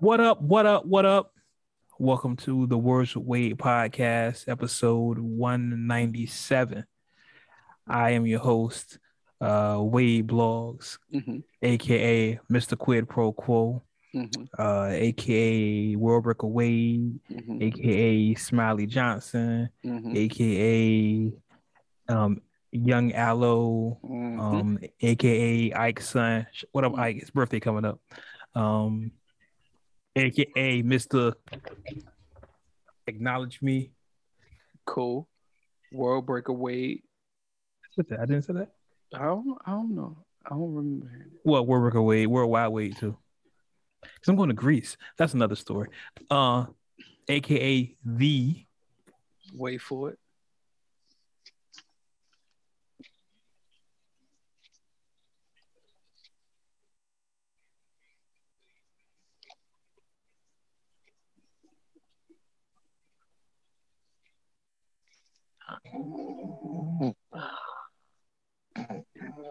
What up? What up? What up? Welcome to the Words with Wade podcast, episode 197. I am your host, uh, Wade Blogs, Mm-hmm. aka Mr. Quid Pro Quo, Mm-hmm. uh, aka World Breaker Wade, Mm-hmm. aka Smiley Johnson, Mm-hmm. aka um, Young Aloe, Mm-hmm. um, aka Ike's son. What up, Mhm. Ike? His birthday coming up. Um, aka Mr. Acknowledge me. cool. World Breaker Wade. I didn't say that. I don't. I don't know. I don't remember. Well, World Breaker Wade, Worldwide Wade too. Cause I'm going to Greece. That's another story. Uh, aka the Wait for it.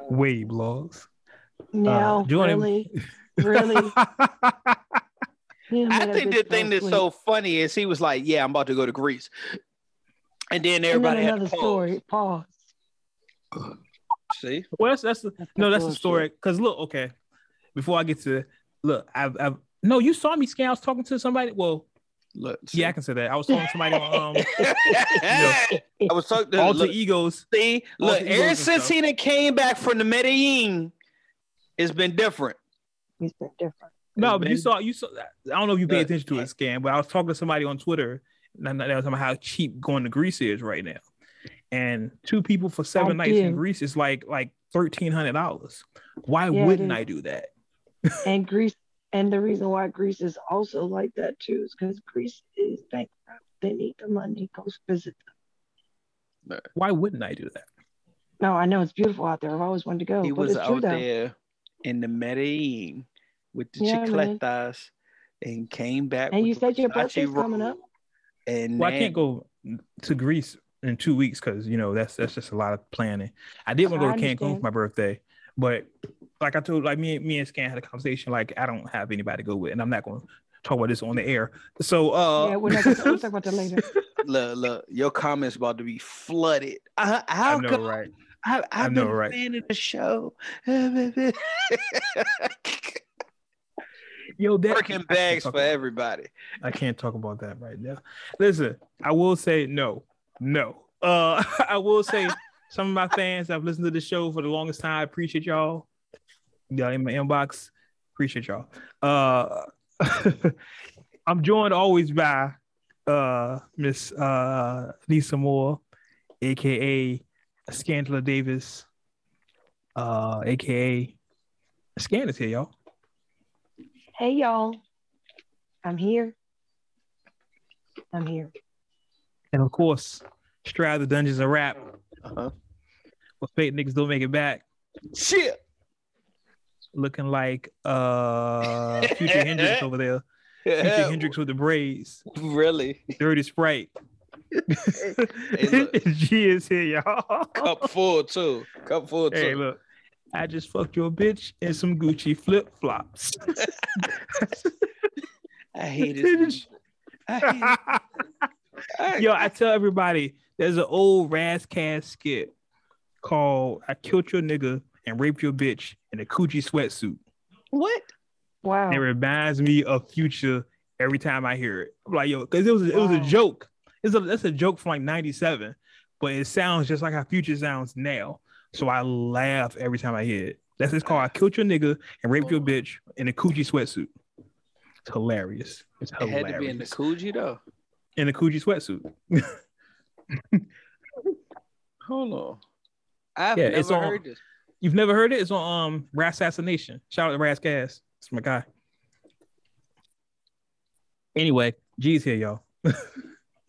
Wade blogs. No, uh, do you wanna- really, really. I think the thing that's sleep. so funny is he was like, "Yeah, I'm about to go to Greece," and then And then everybody had to pause. story. Pause. See, well, that's that's the, That's no, that's the story. Cause look, okay, before I get to look, I've, I've no, you saw me scan. I was talking to somebody. Well, look. yeah, I can say that. I was talking to somebody on um I was talking. To, alter look, egos. see, look. Alter egos Ever since stuff. he done came back from the Medellin, it's been different. It's been different. No, It's but you saw you saw. I don't know if you pay attention to it, scan. But I was talking to somebody on Twitter, and they were talking about how cheap going to Greece is right now. And two people for seven I nights in. Greece is like like thirteen hundred dollars. Why Yeah, wouldn't. I do that? And Greece, and the reason why Greece is also like that too is because Greece is bankrupt. They need the money. Go visit them. Why wouldn't I do that? No, I know it's beautiful out there. I've always wanted to go, he but was out though. there in the Medellin with the Yeah, man. chicletas and came back. And with you said your Versace birthday's coming robe. up. And Well, I can't go to Greece in two weeks because you know that's that's just a lot of planning. I did want to go to Cancun for my birthday, but like I told, like me, me and Scan had a conversation. Like I don't have anybody to go with, and I'm not going to talk about this on the air. So, uh, yeah, we're not gonna we'll talk about that later. look, look, your comments about to be flooded. I, I how know, come right? I, I've I know, been right? a fan of the show. Yo, that Working bags talk for about- everybody. I can't talk about that right now. Listen, I will say no, no. Uh, I will say some of my fans have listened to the show for the longest time. I appreciate y'all. Y'all in my inbox. Appreciate y'all. Uh, I'm joined always by uh Miss uh Lisa Moore, aka Scandala Davis, uh, aka Scan is here, y'all. Hey y'all, I'm here. I'm here. And of course, Strad the Dungeons and Rap. Uh-huh. But fake niggas don't make it back. Shit. Looking like uh Future Hendrix over there. Future Hendrix with the braids. Really? Dirty Sprite. look. G is here, y'all. Cup full too. Cup full too. Hey, look. I just fucked your bitch in some Gucci flip flops. I hate it. I hate it. I- Yo, I tell everybody there's an old Rass Kass skit called I Killed Your Nigga and Raped Your Bitch in a Gucci sweatsuit. what? Wow. It reminds me of Future every time I hear it. I'm like, yo, because it was it was a joke. It's a that's a joke from like '97, but it sounds just like how Future sounds now. So I laugh every time I hear it. That's it's called I killed your nigga and raped your bitch in a Coogi sweatsuit. It's hilarious. It's It hilarious. had to be in the Coogi though. in a Coogi sweatsuit. Hold on. I've Yeah, never it's on- heard this. You've never heard it? It's on um Assassination. Shout out to Rass Kass. It's my guy. Anyway, G's here, y'all.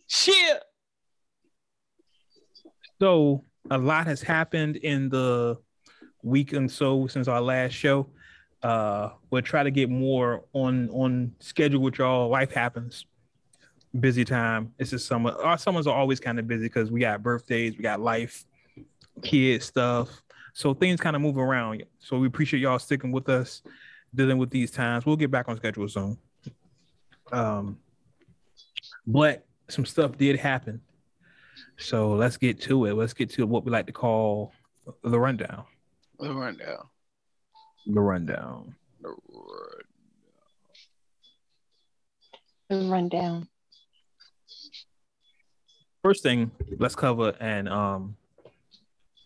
Shit. So a lot has happened in the week and so since our last show. Uh, we'll try to get more on on schedule with y'all. Life happens, busy time. It's just summer. Our summers are always kind of busy because we got birthdays, we got life, kids stuff. So things kind of move around. So we appreciate y'all sticking with us, dealing with these times. We'll get back on schedule soon. Um, but some stuff did happen. So let's get to it. Let's get to what we like to call the rundown. The rundown. The rundown. The rundown. The rundown. First thing, let's cover and um.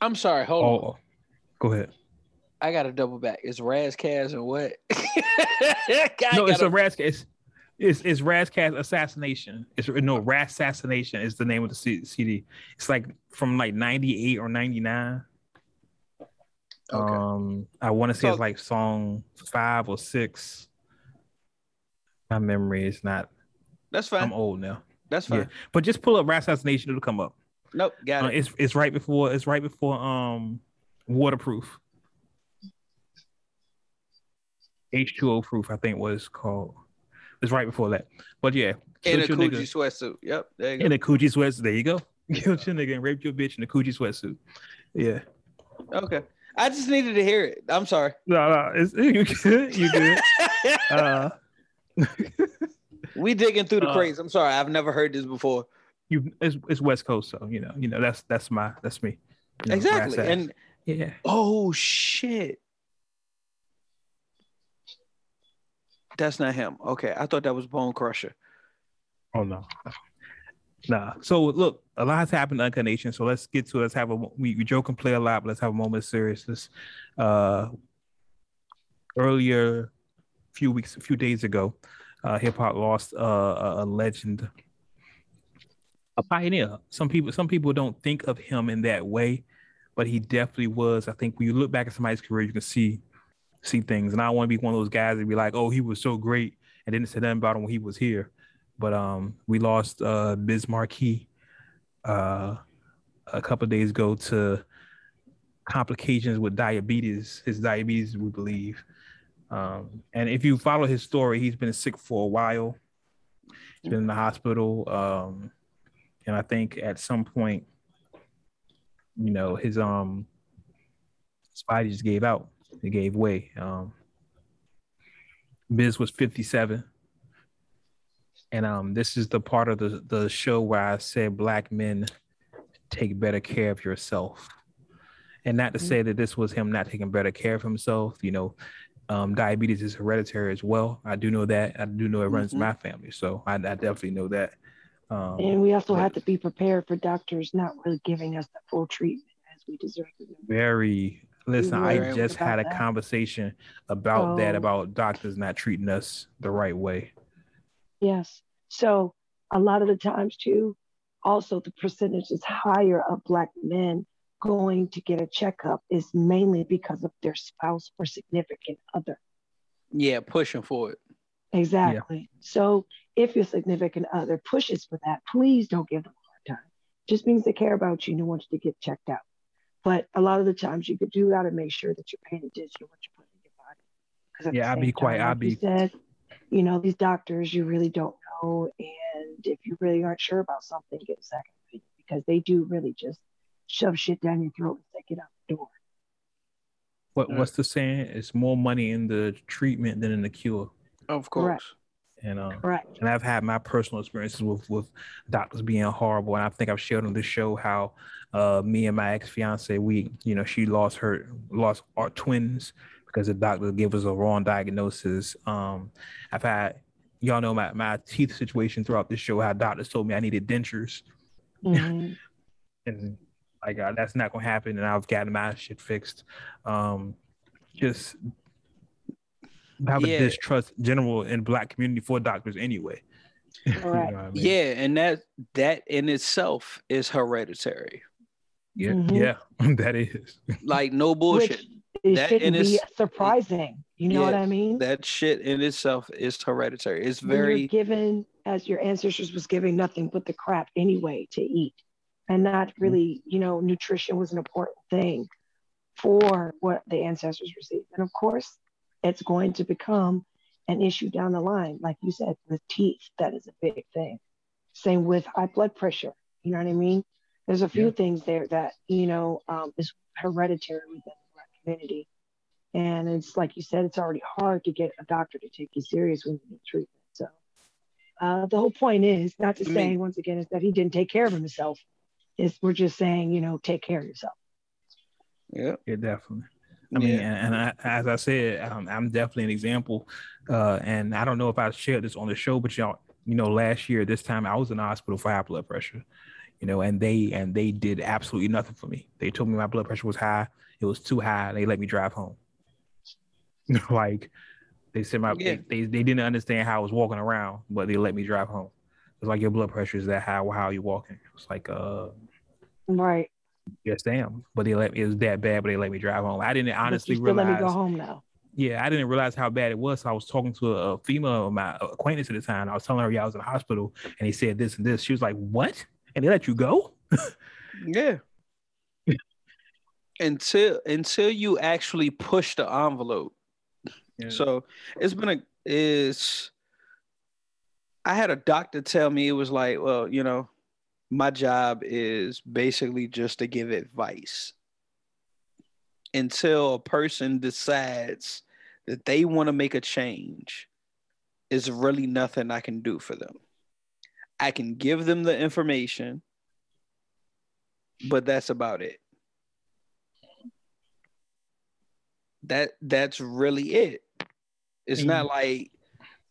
I'm sorry. Hold on. Go ahead. I got to double back. It's Rass Kass and what? no, it's a Rass Kass. It's it's Rass Kass assassination. It's no Rassassination is the name of the CD. It's like from like ninety eight or ninety nine. Okay. Um, I want to say so, it's like song five or six. My memory is not. That's fine. I'm old now. That's fine. Yeah. But just pull up Rassassination; it'll come up. Nope, got uh, it. It's it's right before it's right before um waterproof. H2O proof, I think was called. It's right before that. But yeah. In a Coogi sweatsuit. Yep. There you go. In a Coogi sweatsuit. There you go. Killed your nigga and raped your bitch in a Coogi sweatsuit. Yeah. Okay. I just needed to hear it. I'm sorry. No, no, it's, you good. You good. uh, we digging through the uh, crates. I'm sorry. I've never heard this before. You it's, it's West Coast, so you know, you know, that's that's my that's me. You know, exactly. And yeah. Oh shit. That's not him. Okay, I thought that was Bone Crusher. Oh no, nah. So look, a lot has happened in Uncut Nation. So let's get to it. Let's have a we, we joke and play a lot, but let's have a moment of seriousness. Uh, earlier, few weeks, a few days ago, uh, hip hop lost uh, a legend, a pioneer. Some people, some people don't think of him in that way, but he definitely was. I think when you look back at somebody's career, you can see see things. And I don't want to be one of those guys that be like, oh, he was so great and didn't say nothing about him when he was here. But um, we lost uh, Biz Markie uh, a couple days ago to complications with diabetes. His diabetes, we believe. Um, and if you follow his story, he's been sick for a while. He's been in the hospital. Um, and I think at some point, you know, his um his body just gave out. It gave way. Um, Biz was 57. And um, this is the part of the, the show where I said black men take better care of yourself. And not to say that this was him not taking better care of himself. You know, um, diabetes is hereditary as well. I do know that. I do know it runs mm-hmm. my family. So I, I definitely know that. Um, and we also have to be prepared for doctors not really giving us the full treatment as we deserve. Very, Listen, I just had a that. conversation about so, that about doctors not treating us the right way. Yes. So a lot of the times too, also the percentage is higher of black men going to get a checkup is mainly because of their spouse or significant other. Yeah, pushing for it. Exactly. Yeah. So if your significant other pushes for that, please don't give them a hard time. Just means they care about you and want you to get checked out. But a lot of the times you could do that and make sure that you're paying attention to what you're putting in your body. Yeah, I'll be quite. I'll be. Said, you know, these doctors you really don't know, and if you really aren't sure about something, get a second opinion because they do really just shove shit down your throat and take it out the door. What mm. What's the saying? It's more money in the treatment than in the cure. Of course. Correct. And um, Correct. and I've had my personal experiences with with doctors being horrible, and I think I've shared on this show how uh, me and my ex fiance, we, you know, she lost her, lost our twins because the doctor gave us a wrong diagnosis. Um, I've had, y'all know my, my teeth situation throughout this show, how doctors told me I needed dentures. Mm-hmm. and like, uh, that's not going to happen. And I've gotten my shit fixed. Um, just have yeah. a distrust general in black community for doctors anyway. Right. you know I mean? Yeah, and that that in itself is hereditary. Yeah, mm-hmm. yeah, that is. Like no bullshit. Which it that shouldn't be surprising. You know yeah, what I mean? That shit in itself is hereditary. It's very given as your ancestors was giving nothing but the crap anyway to eat. And not mm-hmm. really, you know, nutrition was an important thing for what the ancestors received. And of course, it's going to become an issue down the line. Like you said, with teeth, that is a big thing. Same with high blood pressure. You know what I mean? There's a few yeah. things there that, you know, um, is hereditary within the Black community. And it's like you said, it's already hard to get a doctor to take you serious when you need treatment. So Uh, the whole point is not to I say mean, once again is that he didn't take care of himself. Is we're just saying you know take care of yourself. Yeah, yeah, definitely. I mean, yeah. and, and I, as I said, um, I'm definitely an example. Uh, and I don't know if I shared this on the show, but y'all, you know, last year this time I was in the hospital for high blood pressure, you know, and they and they did absolutely nothing for me. They told me my blood pressure was high. It was too high. They let me drive home. like they said my yeah. they, they didn't understand how I was walking around, but they let me drive home. It's like your blood pressure is that high. Well, how are you walking? It's like uh right. Yes, damn. But they let me, it was that bad, but they let me drive home. I didn't honestly realize. Let me go home now. Yeah, I didn't realize how bad it was. So I was talking to a, a female, my acquaintance at the time. I was telling her, yeah, I was in the hospital, and he said this and this. She was like, "What?" And they let you go? yeah. until until you actually push the envelope. Yeah. So it's been a is. I had a doctor tell me it was like, well, you know, my job is basically just to give advice until a person decides that they want to make a change is really nothing I can do for them. I can give them the information, but that's about it. That that's really it. It's mm-hmm. not like,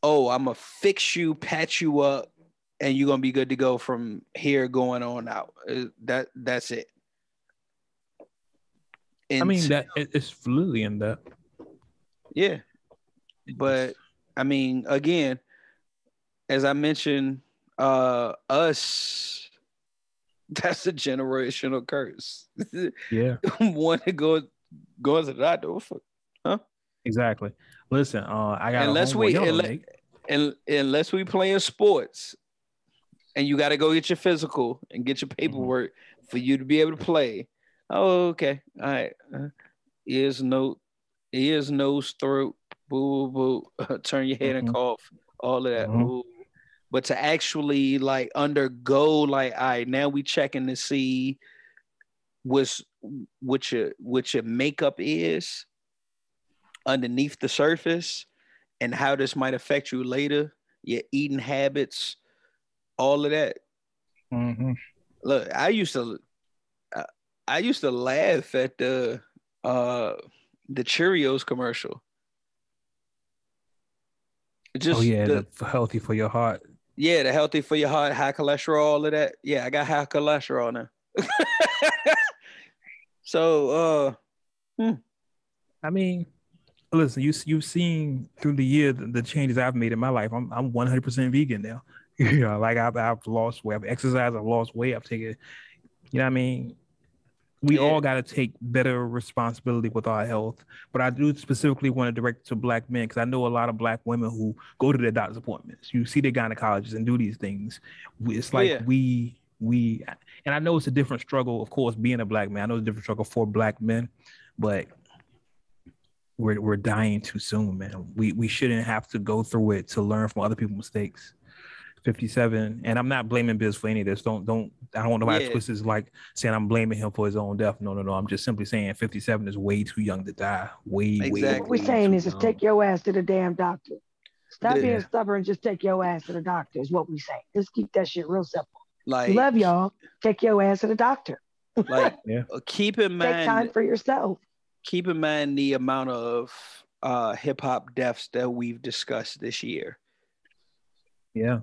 oh, I'm gonna fix you, patch you up, and you're gonna be good to go from here going on out. Uh, that that's it. And I mean that it's fluidly in that. Yeah, but I mean, again, as I mentioned, uh, us that's a generational curse. Yeah, one to go goes to the doctor, huh? Exactly. Listen, uh, I got unless we unless, unless we playing sports, and you got to go get your physical and get your mm-hmm. paperwork mm-hmm. for you to be able to play. Oh, okay. All right. Uh, ears, no, ears, nose, throat, boo, boo, boo. turn your head mm-hmm. and cough, all of that. Mm-hmm. But to actually like undergo, like, all right, now we checking to see what's what your what your makeup is underneath the surface and how this might affect you later, your eating habits, all of that. Mm-hmm. Look, I used to, I used to laugh at the uh the Cheerios commercial. Just oh yeah, the, the healthy for your heart. Yeah, the healthy for your heart, high cholesterol, all of that. Yeah, I got high cholesterol now. so, uh, hmm. I mean, listen, you you've seen through the year the, the, changes I've made in my life. I'm I'm 100% vegan now. you know, like I've, I've lost weight, I've exercised, I've lost weight, I've taken, you know what I mean? We yeah. all got to take better responsibility with our health. But I do specifically want to direct to black men because I know a lot of black women who go to their doctor's appointments. You see their gynecologists and do these things. It's like yeah. we we and I know it's a different struggle, of course, being a black man. I know it's a different struggle for black men, but we're we're dying too soon, man. We we shouldn't have to go through it to learn from other people's mistakes. 57 and i'm not blaming biz for any of this. Don't don't i don't want nobody yeah. to twist this like saying i'm blaming him for his own death. No no no. I'm just simply saying 57 is way too young to die. Way exactly. way what we're saying is just take your ass to the damn doctor. Stop yeah. being stubborn just take your ass to the doctor is what we say. Just keep that shit real simple. Like love y'all. Take your ass to the doctor. Like yeah. keep in mind take time for yourself. keep in mind the amount of uh, hip-hop deaths that we've discussed this year. Yeah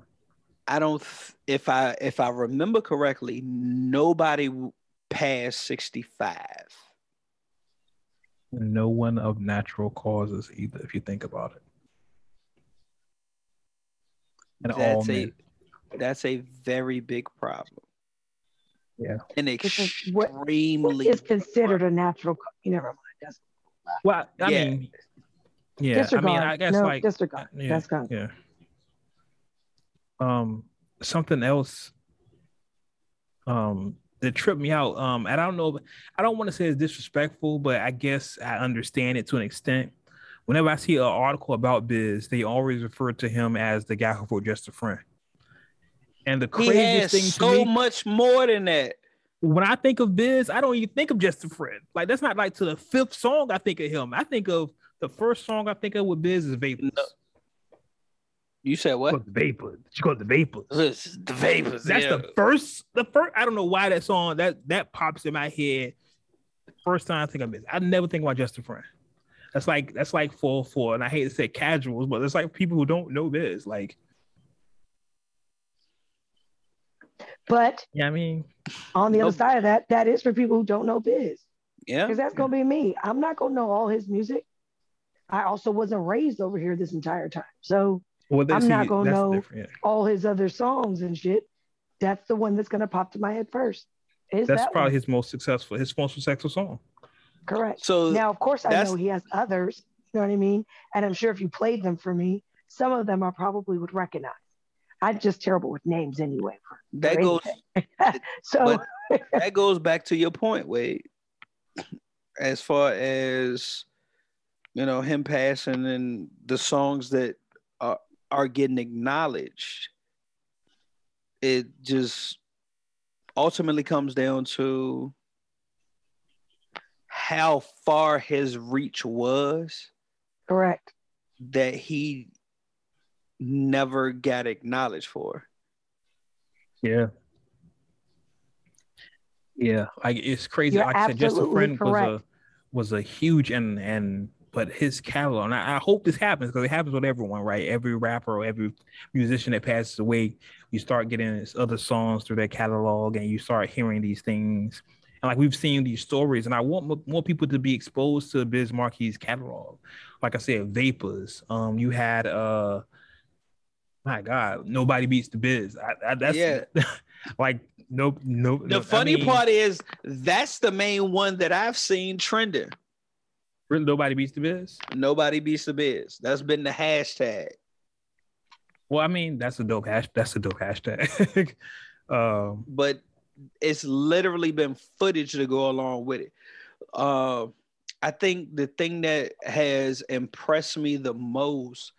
I don't if I if I remember correctly, nobody passed 65. No one of natural causes either, if you think about it. And that's a men. that's a very big problem. Yeah. An extremely what, what is considered a natural you never mind. That's well, I yeah. mean yeah, disregard. I mean I guess no, like disregard. Uh, yeah, that's gone. Yeah um something else um that tripped me out. Um, and I don't know, I don't want to say it's disrespectful, but I guess I understand it to an extent. Whenever I see an article about Biz, they always refer to him as the guy who wrote Just a Friend. And the craziest thing so me, much more than that. When I think of Biz, I don't even think of Just a Friend. Like that's not like to the fifth song I think of him. I think of the first song I think of with Biz is Vapors. No. You said what? The vapors. She called the vapors. The vapors. That's yeah. the first. The first. I don't know why that song that that pops in my head. First time I think of it. I never think about Just a Friend. That's like that's like four four, and I hate to say casuals, but it's like people who don't know this. Like, But yeah, I mean, on the other side of that, that is for people who don't know biz. yeah. Because that's gonna be me. I'm not gonna know all his music. I also wasn't raised over here this entire time. So well, I'm not gonna know- yeah. all his other songs and shit, that's the one that's gonna pop to my head first. Is That's that probably one. his most successful, his most successful song. correct? So Now, of course, I know he has others. You know what I mean? And I'm sure if you played them for me, some of them I probably would recognize. I'm just terrible with names anyway. that for goes. So that goes back to your point, Wade. As far as you know, him passing and the songs that are are getting acknowledged, it just ultimately comes down to how far his reach was correct. that he never got acknowledged for. Yeah. Yeah, like it's crazy. You're like I said, just a absolutely friend was a correct. was a huge and and but his catalog. And I, I hope this happens because it happens with everyone, right? Every rapper or every musician that passes away, you start getting his other songs through their catalog, and you start hearing these things. And like we've seen these stories, and I want mo- more people to be exposed to Biz Markie's catalog. Like I said, Vapors. Um, you had uh, my God, nobody beats the Biz. I, I, that's Yeah. like nope, nope. The funny part is that's the main one that I've seen trending. Really nobody beats the Biz. Nobody beats the biz. That's been the hashtag. Well, I mean, that's a dope hash. That's a dope hashtag. um, but it's literally been footage to go along with it. Uh, I think the thing that has impressed me the most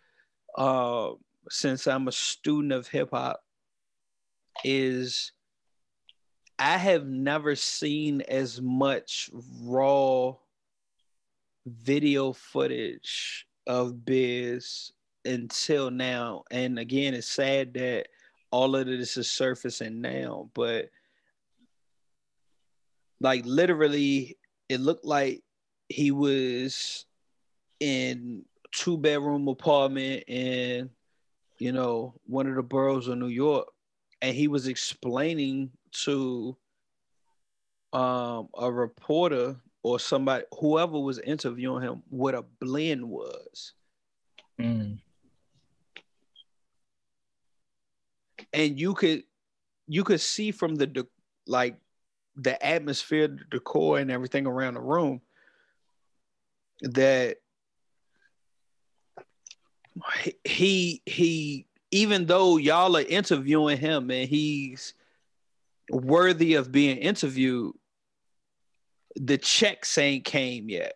uh, since I'm a student of hip hop is I have never seen as much raw video footage of Biz until now. And again, it's sad that all of this is surfacing now, but like literally it looked like he was in two bedroom apartment in you know one of the boroughs of New York and he was explaining to um a reporter or somebody whoever was interviewing him what a blend was. Mm, and you could you could see from the de- like the atmosphere the decor and everything around the room that he- he he even though y'all are interviewing him and he's worthy of being interviewed the checks ain't came yet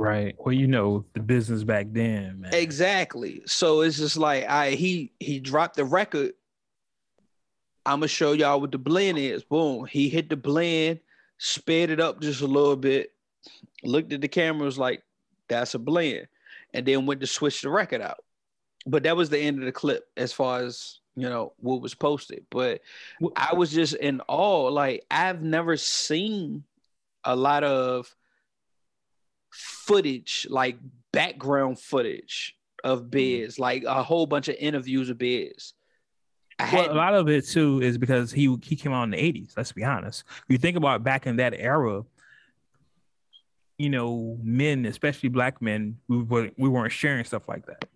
right. Well, you know the business back then, man. Exactly. So it's just like I he he dropped the record. I'm gonna show y'all what the blend is. Boom. He hit the blend, sped it up just a little bit, looked at the camera, was like, that's a blend, and then went to switch the record out. But that was the end of the clip as far as you know what was posted. But I was just in awe. Like I've never seen a lot of footage, like background footage of mm. Biz, like a whole bunch of interviews of Biz. Well, a lot of it too is because he he came out in the eighties. Let's be honest. You think about back in that era, you know, men, especially black men, we were we weren't sharing stuff like that.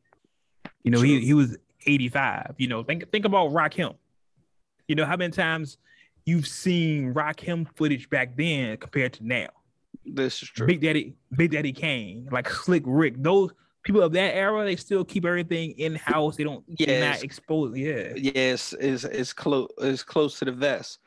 You know, he True. he was eighty five. You know, think think about Rakim. You know how many times you've seen Rakim footage back then compared to now. this is true. Big Daddy, Big Daddy Kane, like Slick Rick, those people of that era, they still keep everything in house. They don't, Yes. not exposed. Yeah, Yes, is is close is close to the vest.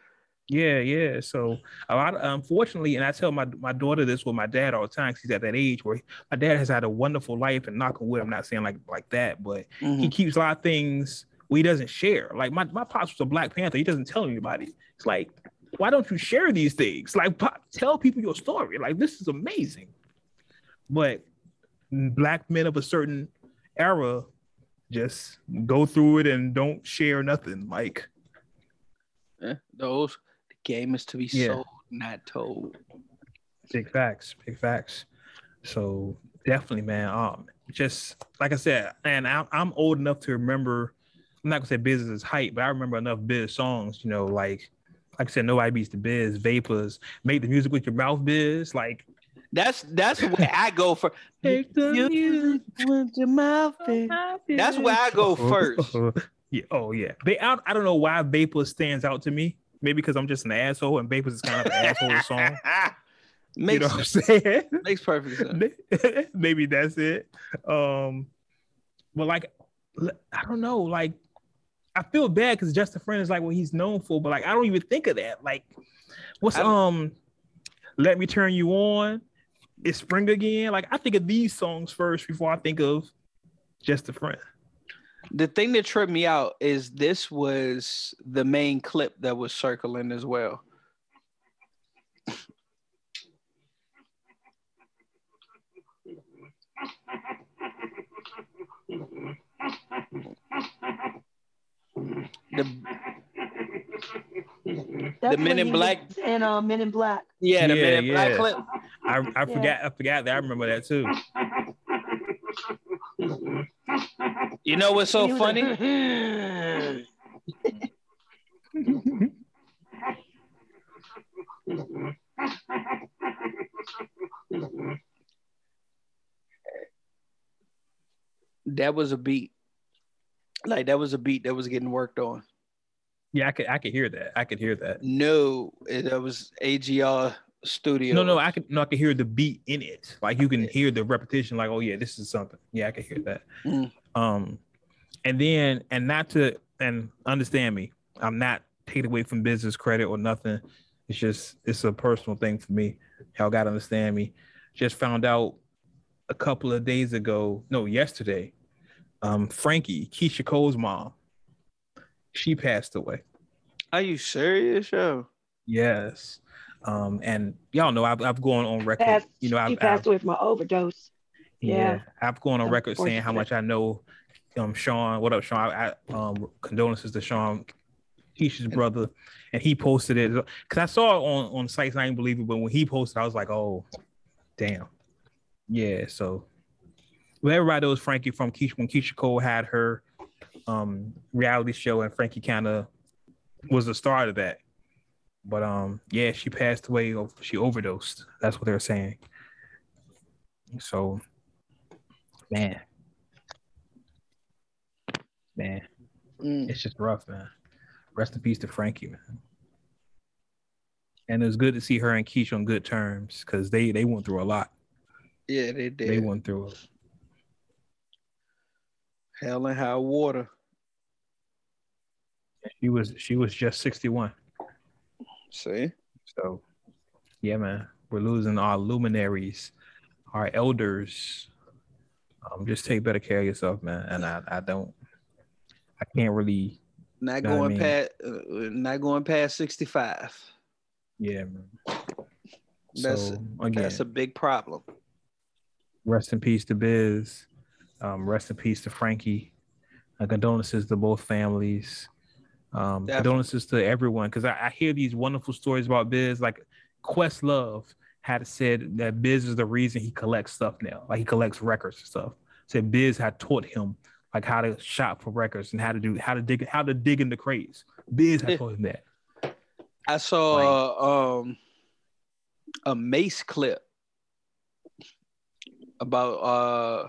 yeah, yeah. So a lot, of, unfortunately, and I tell my my daughter this with my dad all the time. 'cause He's at that age where my dad has had a wonderful life, and knock on wood, I'm not saying like like that, but Mhm. he keeps a lot of things we doesn't share. Like my my pops was a Black Panther. He doesn't tell anybody. It's like, why don't you share these things? Like, pop, tell people your story. Like, this is amazing. But black men of a certain era just go through it and don't share nothing. Like Yeah, those the game is to be Yeah. sold, not told. big facts, big facts. So definitely, man. Um, just like I said, and I'm I'm old enough to remember. I'm not gonna say Biz is hype, but I remember enough Biz songs. You know, like like I said, nobody beats the Biz. Vapors, make the music with your mouth, Biz. Like That's that's where I go for. Make the You- music with your mouth in. That's where I go first. yeah. Oh yeah. They. I, I don't know why Vapors stands out to me. Maybe because I'm just an asshole, and Vapors is kind of an asshole song. You makes know what I'm saying? makes perfect sense. maybe that's it. Um, but like, I don't know. Like, I feel bad because Just a Friend is like what he's known for, but like, I don't even think of that. Like, what's um, Let Me Turn You On? It's spring again. Like, I think of these songs first before I think of Just a Friend. The thing that tripped me out is this was the main clip that was circling as well. The, That's Men in Black- and uh, Men in Black. yeah, the Yeah, Men in Black yeah. clip. I I Yeah. forgot I forgot that. I remember that too. You know what's so funny? like, that was a beat. Like that was a beat that was getting worked on. yeah, I could I could hear that. I could hear that. No, that was AGR Studio. No, no, I could no, I can hear the beat in it. Like you can hear the repetition, like, oh yeah, this is something. Yeah, I could hear that. Mm. Um, and then and not to and understand me, I'm not taking away from business credit or nothing. It's just it's a personal thing for me. Y'all gotta understand me. Just found out a couple of days ago, no, yesterday, um, Frankie, Keyshia Cole's mom, she passed away. Are you serious, yo? Yes. Um, and y'all know I've, I've gone on record. passed, you know, he I've, passed I've away from an overdose. yeah. Yeah. I've gone on record saying how much I know. Um, Sean, what up, Sean? I, I um condolences to Sean, Keyshia's brother, and he posted it because I saw it on on sites. I didn't believe it, but when he posted, I was like, oh, damn, yeah. So, well, everybody knows Frankie from Keyshia when Keyshia Cole had her um reality show, and Frankie kind of was the start of that. But um, yeah, she passed away. She overdosed. That's what they're saying. So, man, man, Mm. it's just rough, man. Rest in peace to Frankie, man. And it was good to see her and Keyshia on good terms because they they went through a lot. Yeah, they did. They went through it. Hell and high water. She was she was just 61. See? So yeah, man. We're losing our luminaries, our elders. Um, just take better care of yourself, man. And I, I don't I can't really Not what I going mean? past uh, not going past 65. yeah, man. That's- so again, That's a big problem. rest in peace to Biz. Um, rest in peace to Frankie. Uh, condolences to both families. Um, Definitely. condolences to everyone because I, I hear these wonderful stories about Biz. Like Questlove had said that Biz is the reason he collects stuff now. Like he collects records and stuff. Said Biz had taught him like how to shop for records and how to do how to dig how to dig in the crates. Biz had taught him that. I saw um a Mase clip about uh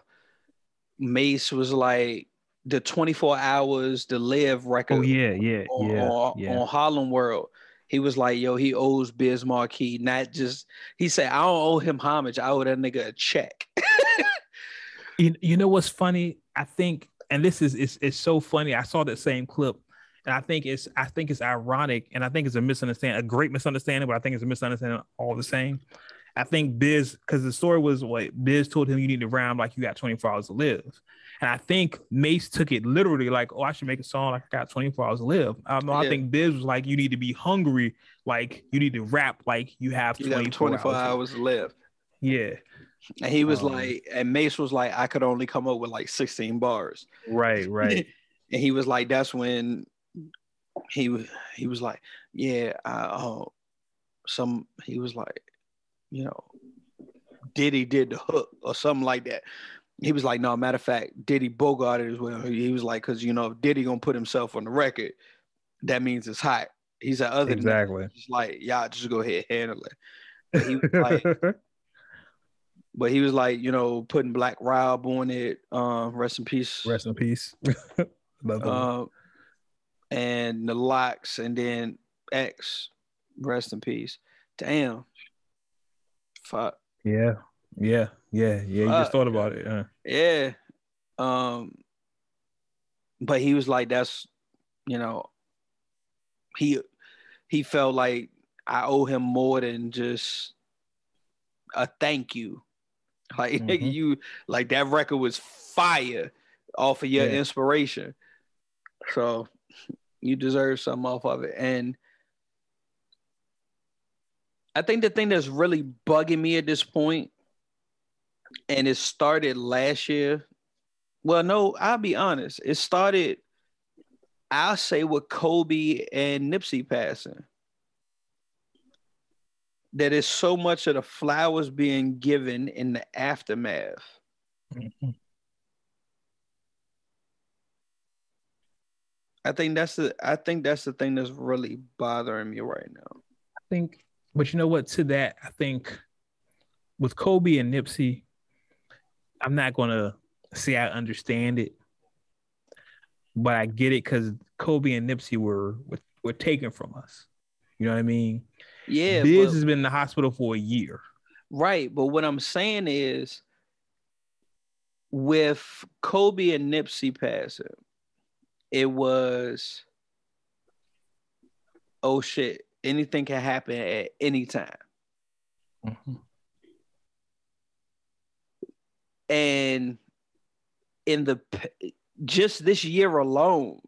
Mase was like the 24 hours to live record Oh yeah, yeah, on, yeah, on, yeah. on Harlem World. He was like, yo, he owes Biz Markie, not just he said, I don't owe him homage, I owe that nigga a check. You, you know what's funny? I think, and this is it's it's so funny. I saw that same clip, and I think it's I think it's ironic, and I think it's a misunderstanding, a great misunderstanding, but I think it's a misunderstanding all the same. I think Biz, because the story was what Biz told him you need to rhyme like you got 24 hours to live. And I think Mase took it literally like, oh, I should make a song like I got 24 hours to live. I know I think Biz was like, you need to be hungry, like you need to rap like you have You 24, 24 hours. hours to live. Yeah. And he was Um, like, and Mase was like, I could only come up with like 16 bars. Right, right. and he was like, that's when he was he was like, yeah, I uh, some he was like, you know, Diddy did the hook or something like that. He was like, no, matter of fact, Diddy bogarted as well. He was like, because you know, if Diddy gonna put himself on the record, that means it's hot. He's said, other that, exactly. just like y'all just go ahead and handle it. But he was like, but he was like, you know, putting Black Rob on it. Um, rest in peace. Rest in peace. Um, and the LOX, and then X, rest in peace. Damn. Fuck. yeah, yeah, yeah, yeah. You Fuck. just thought about it. Huh? Yeah. Um, but he was like, that's, you know, he he felt like I owe him more than just a thank you. Like Mhm. you like that record was fire off of your Yeah. inspiration. So you deserve something off of it. And I think the thing that's really bugging me at this point, and it started last year. Well, no, I'll be honest. It started, I'll say, with Kobe and Nipsey passing. That is so much of the flowers being given in the aftermath. Mhm. I think that's the I think that's the thing that's really bothering me right now. I think, but you know what? To that, I think with Kobe and Nipsey, I'm not gonna say I understand it, but I get it because Kobe and Nipsey were, were were taken from us. You know what I mean? Yeah, Biz but- has been in the hospital for a year. Right, but what I'm saying is with Kobe and Nipsey passing, it was oh shit, anything can happen at any time. And in the just this year alone,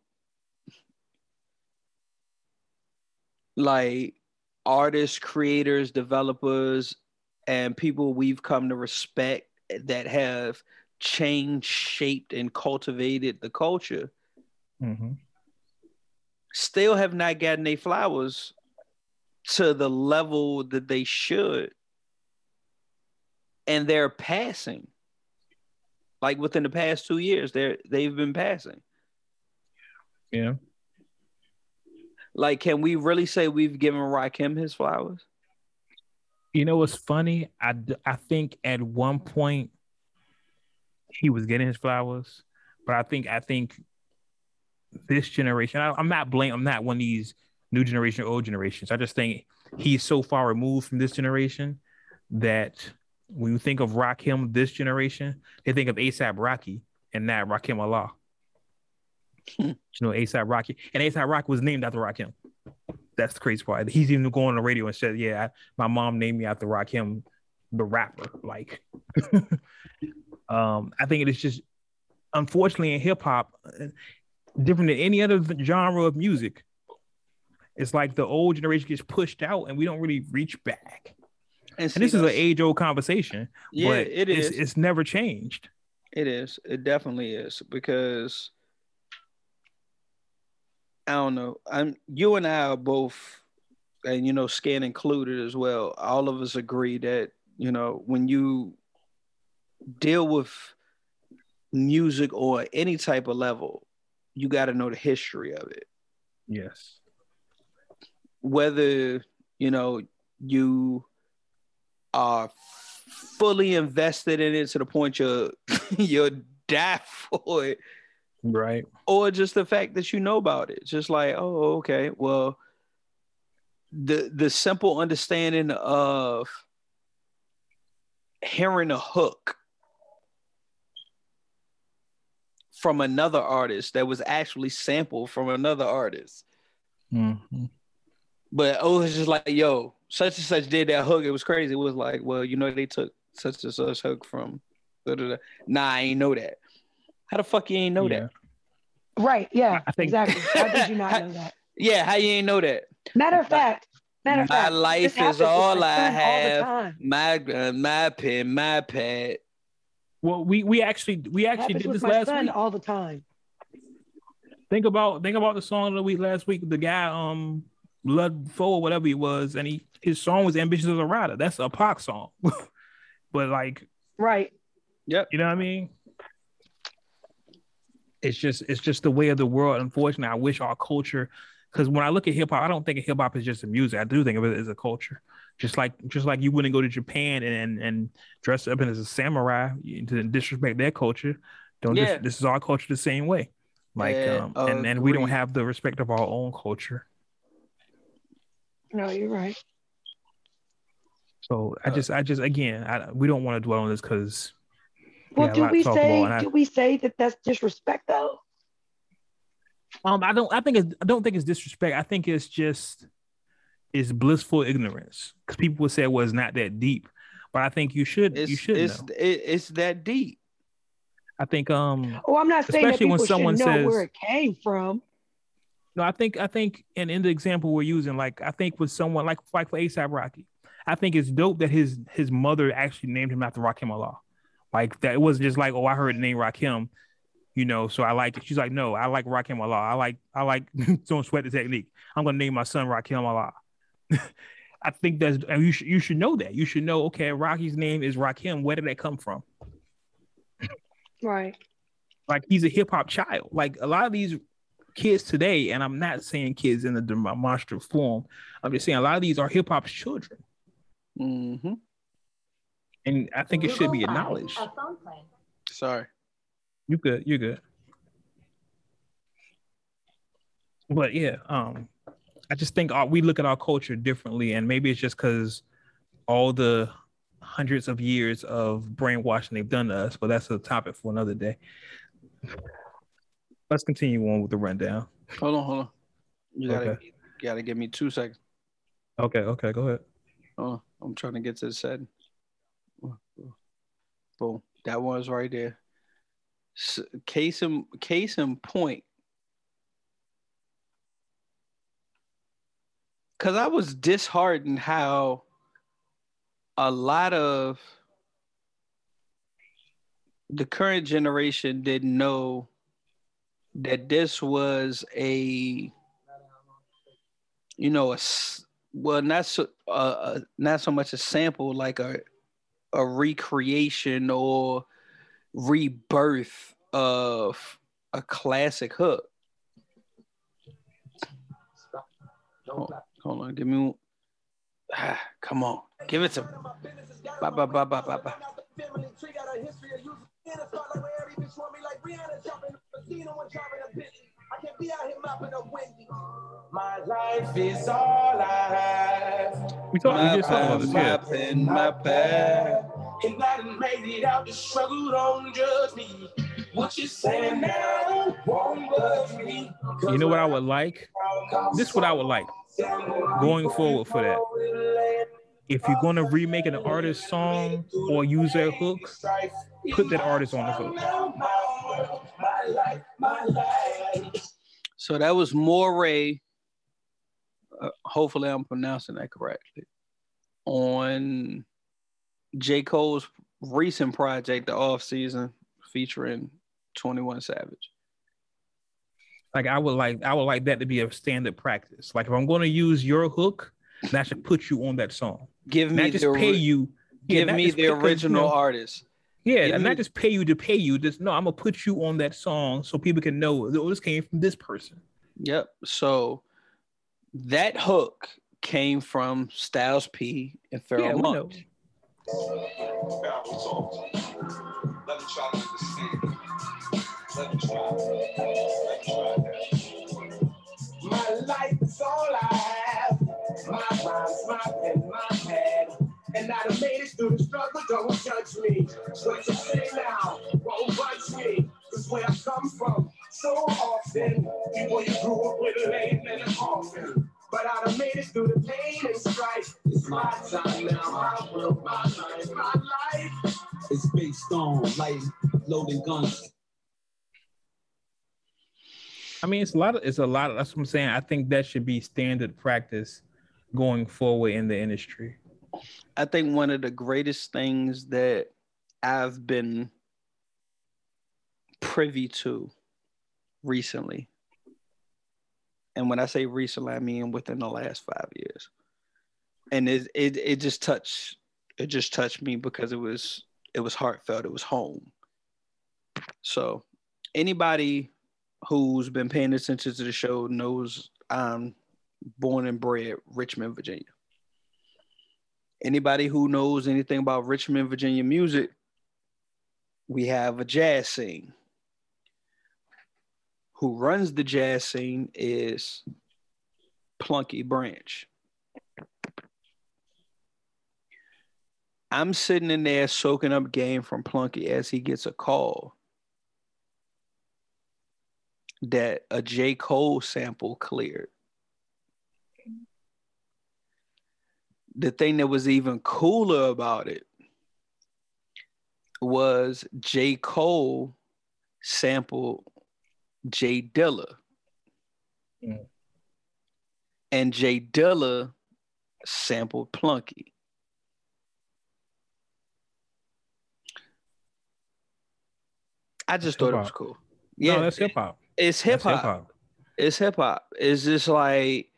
like artists, creators, developers, and people we've come to respect that have changed, shaped, and cultivated the culture Mhm. still have not gotten their flowers to the level that they should. And they're passing. Like within the past two years, they're they've been passing. Yeah. Like, can we really say we've given Rakim his flowers? You know what's funny? i i think at one point he was getting his flowers, but I think I think this generation. I, I'm not blame. I'm not one of these new generation, old generations. I just think he's so far removed from this generation that when you think of Rakim, this generation, they think of ASAP Rocky and not Rakim Allah. Hmm. you know, ASAP Rocky, and ASAP Rocky was named after Rakim. That's the crazy part. He's even going on the radio and said, "Yeah, I, my mom named me after Rakim, the rapper." Like, um, I think it is just unfortunately in hip hop, uh, different than any other genre of music. It's like the old generation gets pushed out, and we don't really reach back. And, And this is an age old conversation, Yeah, but it it's, it's never changed. It is. It definitely is because I don't know. I'm you and I are both, and you know, Scan included as well. All of us agree that you know when you deal with music or any type of level, you got to know the history of it. Yes. Whether you know you are fully invested in it to the point you're you're die for it Right. or just the fact that you know about it just like oh okay well the the simple understanding of hearing a hook from another artist that was actually sampled from another artist Mhm. But oh it's just like yo such and such did that hook it was crazy it was like well you know they took such and such hook from da-da-da. nah i ain't know that how the fuck you ain't know Yeah. that Right. Yeah. I think- exactly. How did you not know that? yeah how you ain't know that Matter of fact, Matter of My fact, life is all my I son all have. My uh, my pen, my pad. Well, we we actually we actually did this last week. all the time. Think about think about the song of the week last week. The guy um Blood Foe or whatever he was, and he his song was "Ambitious as a Rider." That's a Pac song, but like Right. Yep. you know what I mean. It's just it's just the way of the world. Unfortunately, I wish our culture, because when I look at hip hop, I don't think of hip hop as just a music. I do think of it as a culture. Just like just like you wouldn't go to Japan and and, and dress up as a samurai to disrespect their culture. Don't dis- Yeah. this is our culture the same way. Like Yeah, um and, and we don't have the respect of our own culture. No, you're right. So I Uh, just I just again I, we don't want to dwell on this because Well, Yeah, a do lot to we talk say about, I- do we say that that's disrespect though? Um, I don't. I think it's. I don't think it's disrespect. I think it's just it's blissful ignorance because people would say, "Well, it's not that deep," but I think you should. It's you should it's know. it's that deep. I think. Um. Oh, I'm not saying that Especially when someone should know says- where it came from. No, I think. I think. And in the example we're using, like I think with someone like like for ASAP Rocky, I think it's dope that his his mother actually named him after Rakim Allah. Like that. It wasn't just like, oh, I heard the name Rakim. You know, so I like it. She's like, no, I like Rakim Allah. I like, I like don't sweat the technique. I'm gonna name my son Rakim Allah. I think that's and you should you should know that. You should know, okay, Rocky's name is Rakim. Where did that come from? Right. Like he's a hip hop child. Like a lot of these kids today, and I'm not saying kids in a demonstrative form. I'm just saying a lot of these are hip hop's children, hmm and I think it should be acknowledged. Sorry. You good? You good? But yeah, um, I just think our, we look at our culture differently, and maybe it's just because all the hundreds of years of brainwashing they've done to us. But that's a topic for another day. Let's continue on with the rundown. Hold on, hold on. You gotta Okay. you gotta give me two seconds. Okay, okay, go ahead. On. I'm trying to get to the setting. Boom. That one's right there. Case in case in point. Cause I was disheartened how a lot of the current generation didn't know that this was a you know a well not so uh, uh, not so much a sample like a a recreation or rebirth of a classic hook. Hold, hold on, give me. Ah, come on, give it to. Ba ba ba ba ba ba. My life is all I have. We talked. We My just talked about this. pen, my Yeah. pen, my pad. And I done made it out the struggle, don't judge me. What you saying now won't budge me. You know what I would like? This is what I would like going forward for that. If you're gonna remake an artist song or use their hook, put that artist on the hook. My life. So that was Morray. Uh, hopefully, I'm pronouncing that correctly. On J. Cole's recent project, The Off Season, featuring 21 Savage. Like I would like I would like that to be a standard practice. Like if I'm gonna use your hook, that should put you on that song. Give me Not just the pay you. Give not me the you original know, artist. Yeah, give and not just pay you to pay you. Just no, I'm gonna put you on that song so people can know oh, this came from this person. Yep. So that hook came from Styles P and Pharoahe Yeah, we know. Let me try to understand. Let me try. Let me try. My life is all I have. My rhymes, my pen, my pad. And I done made it through the struggle, don't judge me. What you say now won't budge me. Cause where I come from, so often, people you grew up with lame and a coffin. But I done made it through the pain and strife. It's my time now, my world, my life, my life. It's based on light loading guns. I mean, it's a lot of it's a lot of that's what I'm saying. I think that should be standard practice going forward in the industry? I think one of the greatest things that I've been privy to recently, and when I say recently, I mean within the last five years, and it it, it just touched it just touched me because it was it was heartfelt, it was home. So anybody who's been paying attention to the show knows I'm born and bred Richmond, Virginia. Anybody who knows anything about Richmond, Virginia music, we have a jazz scene. Who runs the jazz scene is Plunky Branch. I'm sitting in there soaking up game from Plunky as he gets a call that a J. Cole sample cleared. The thing that was even cooler about it was J. Cole sampled Jay Dilla. Mm. And Jay Dilla sampled Plunky. I just That's thought it was hip-hop. cool. no, that's hip hop. It's hip hop. It's hip hop. It's just like,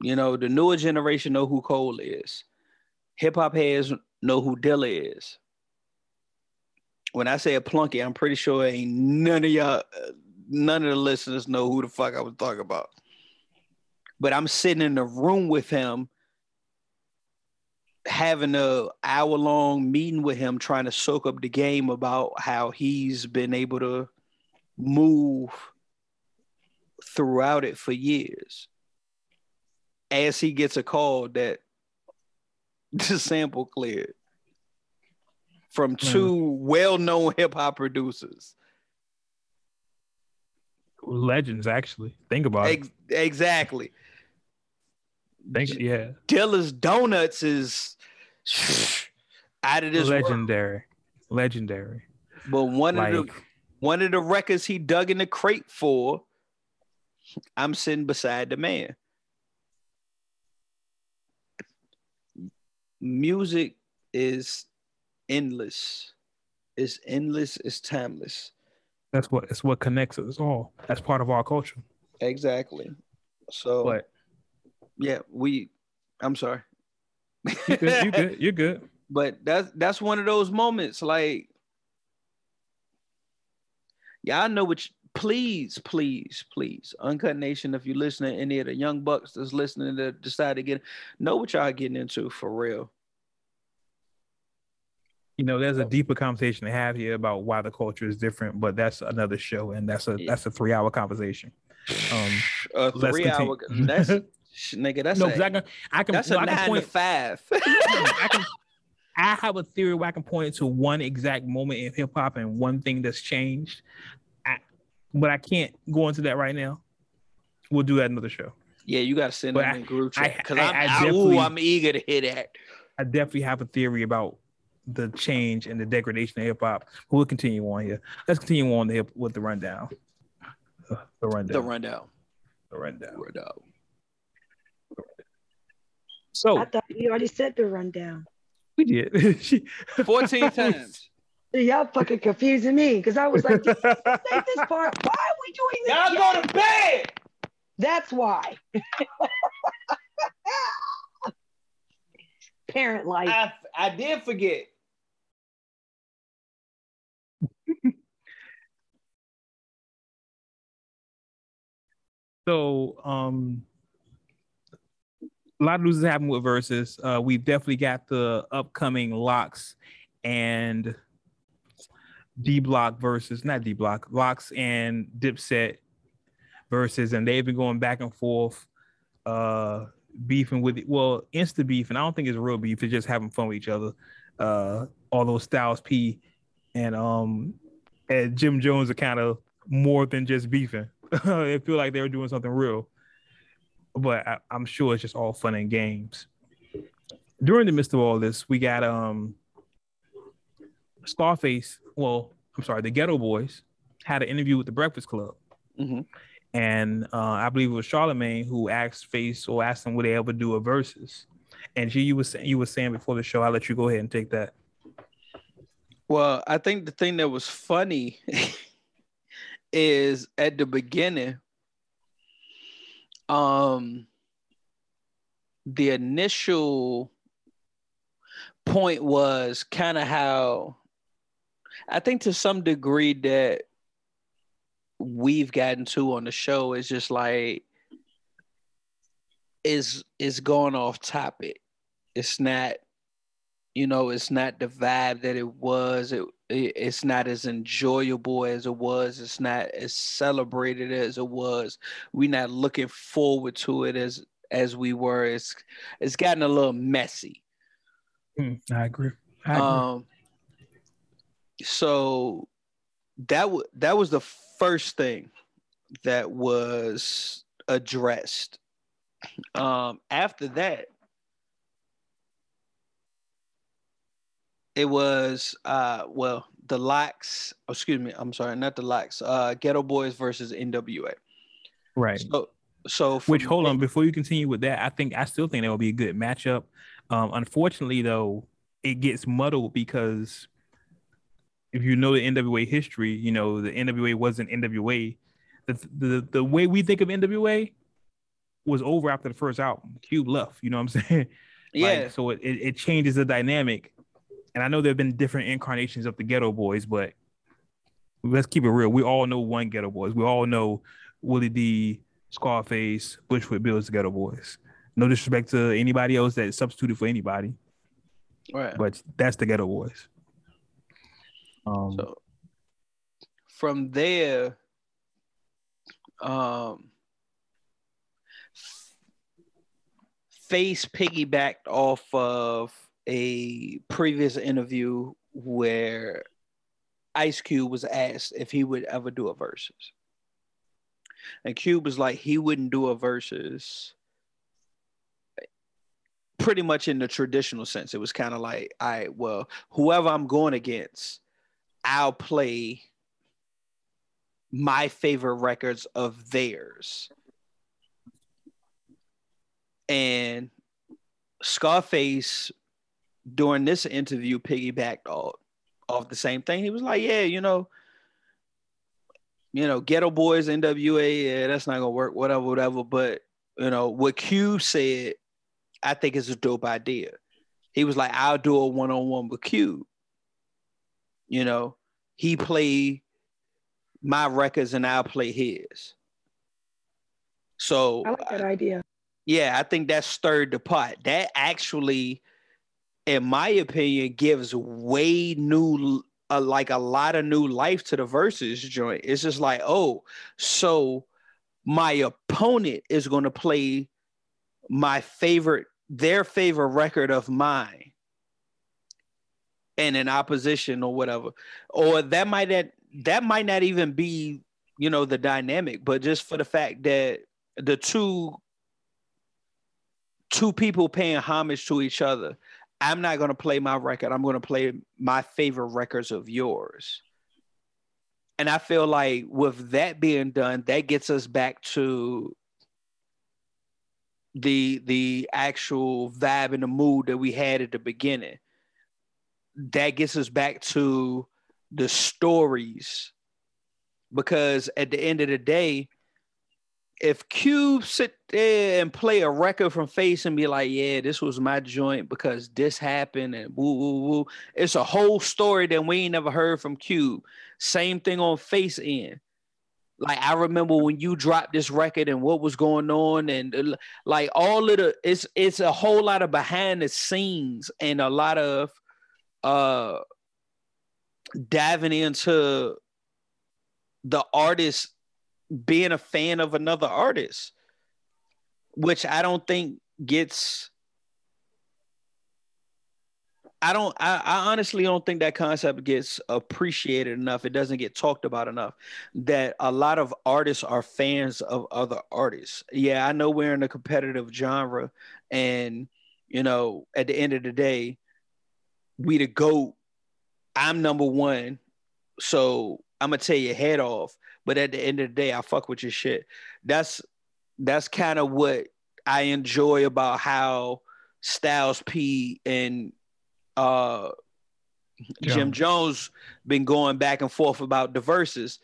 you know, the newer generation know who Cole is. Hip hop heads know who Dilla is. When I say a plunky, I'm pretty sure ain't none of y'all, none of the listeners know who the fuck I was talking about. But I'm sitting in the room with him, having a hour long meeting with him, trying to soak up the game about how he's been able to move throughout it for years. As he gets a call that the sample cleared from hmm. two well-known hip hop producers. Legends, actually. Think about it. Exactly. Think, yeah. Dilla's Donuts is out of this world. Legendary. Legendary. But one of the one of the records he dug in the crate for, I'm sitting beside the man. Music is endless. It's endless, it's timeless. that's what it's what connects us all. That's part of our culture. Exactly. So But yeah, we I'm sorry. you good, you good, you're good. but that's that's one of those moments like yeah, I know what you- please please please uncut nation if you're listening any of the young bucks that's listening that decide to get know what y'all getting into for real You know, there's a deeper conversation to have here about why the culture is different, but that's another show, and that's a Yeah. that's a three hour conversation. Um, a three hour that's nigga that's no, a, I can I can, that's well, a I can nine point to five I can I have a theory where I can point to one exact moment in hip hop and one thing that's changed. I, but I can't go into that right now. We'll do that another show. yeah you gotta send But them I- in group chat because I- I'm, I I, definitely- ooh, I'm eager to hear that I definitely have a theory about the change and the degradation of hip hop. We'll continue on here. Let's continue on the hip with the rundown. The rundown. the rundown The rundown. The rundown So I thought we already said the rundown. we did. 14 times See, y'all fucking confusing me because I was like, "Did you say this part? Why are we doing this? y'all yet?" go to bed That's why. Parent life. I, I did forget So, um, a lot of news happen with verses. Uh, we've definitely got the upcoming LOX and D Block versus not D Block, LOX and Dipset versus, and they've been going back and forth, uh, beefing with well, insta beef, and I don't think it's real beef. It's just having fun with each other. Uh, although Styles P and um and Jim Jones are kind of more than just beefing. they feel like they were doing something real, but I, I'm sure it's just all fun and games. During the midst of all this, we got um Scarface. Well, I'm sorry, the Geto Boys had an interview with the Breakfast Club, Mhm. and uh, I believe it was Charlemagne who asked Face or asked him would they ever do a versus. And G, you was you were saying before the show, I'll let you go ahead and take that. Well, I think the thing that was funny is at the beginning, um, the initial point was kind of how I think to some degree that we've gotten to on the show is just like is is going off topic. It's not, you know, it's not the vibe that it was. It, it it's not as enjoyable as it was. It's not as celebrated as it was. We're not looking forward to it as as we were. It's it's gotten a little messy. Hmm, I agree. I agree. Um, so that w- that was the first thing that was addressed. Um, after that, it was uh, well the LOX. oh, excuse me, I'm sorry, not the LOX. Uh, Geto Boys versus NWA. right. So, so Which hold on before you continue with that, I think I still think that will be a good matchup. Um, unfortunately, though, it gets muddled because if you know the NWA history, you know the NWA wasn't NWA. The the the way we think of NWA was over after the first album. Cube left. You know what I'm saying? Like, Yeah, so it, it it changes the dynamic. And I know there have been different incarnations of the Geto Boys, but let's keep it real. We all know one Geto Boys. We all know Willie D, Scarface, Bushwick Bill is the Geto Boys. No disrespect to anybody else that substituted for anybody, right. but that's the Geto Boys. Um, So from there, um, Face piggybacked off of a previous interview where Ice Cube was asked if he would ever do a versus. And Cube was like, he wouldn't do a versus pretty much in the traditional sense. It was kind of like, right, well, whoever I'm going against, I'll play my favorite records of theirs. And Scarface, during this interview, piggybacked off, off the same thing. He was like, Yeah, you know, you know, Geto Boys, NWA, yeah, that's not gonna work, whatever, whatever. But you know, what Q said, I think is a dope idea. He was like, I'll do a one-on-one with Q. You know, he play my records and I'll play his. So I like that idea. yeah, I think that stirred the pot. That actually, in my opinion, gives way new, uh, like a lot of new life to the verses joint. It's just like, oh, so my opponent is going to play my favorite, their favorite record of mine, and in opposition or whatever, or that might that that might not even be, you know, the dynamic, but just for the fact that the two two people paying homage to each other. I'm not going to play my record. I'm going to play my favorite records of yours. And I feel like with that being done, that gets us back to the the actual vibe and the mood that we had at the beginning. That gets us back to the stories because at the end of the day, if Cube sit there and play a record from Face and be like, "Yeah, this was my joint because this happened," and woo woo woo, it's a whole story that we ain't never heard from Cube. Same thing on Face end. Like I remember when you dropped this record and what was going on, and uh, like all of the it's it's a whole lot of behind the scenes and a lot of uh diving into the artist being a fan of another artist, which I don't think gets. I don't. I, I honestly don't think that concept gets appreciated enough. It doesn't get talked about enough. That a lot of artists are fans of other artists. Yeah, I know we're in a competitive genre, and you know, at the end of the day, we the goat. I'm number one, so I'm gonna tear your head off. but at the end of the day, I fuck with your shit. That's that's kind of what I enjoy about how Styles P and uh Jim Jones been going back and forth about the verses.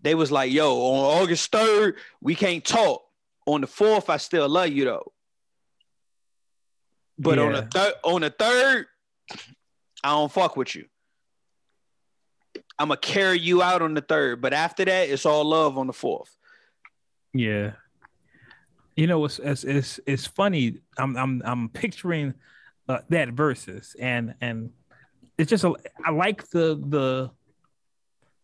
They was like, yo, on August 3rd, we can't talk. On the 4th, I still love you though. But on the third on the third, I don't fuck with you. I'm gonna carry you out on the third, but after that, it's all love on the fourth. Yeah. You know, it's it's it's, it's funny. I'm I'm I'm picturing uh, that verses and and it's just a, I like the the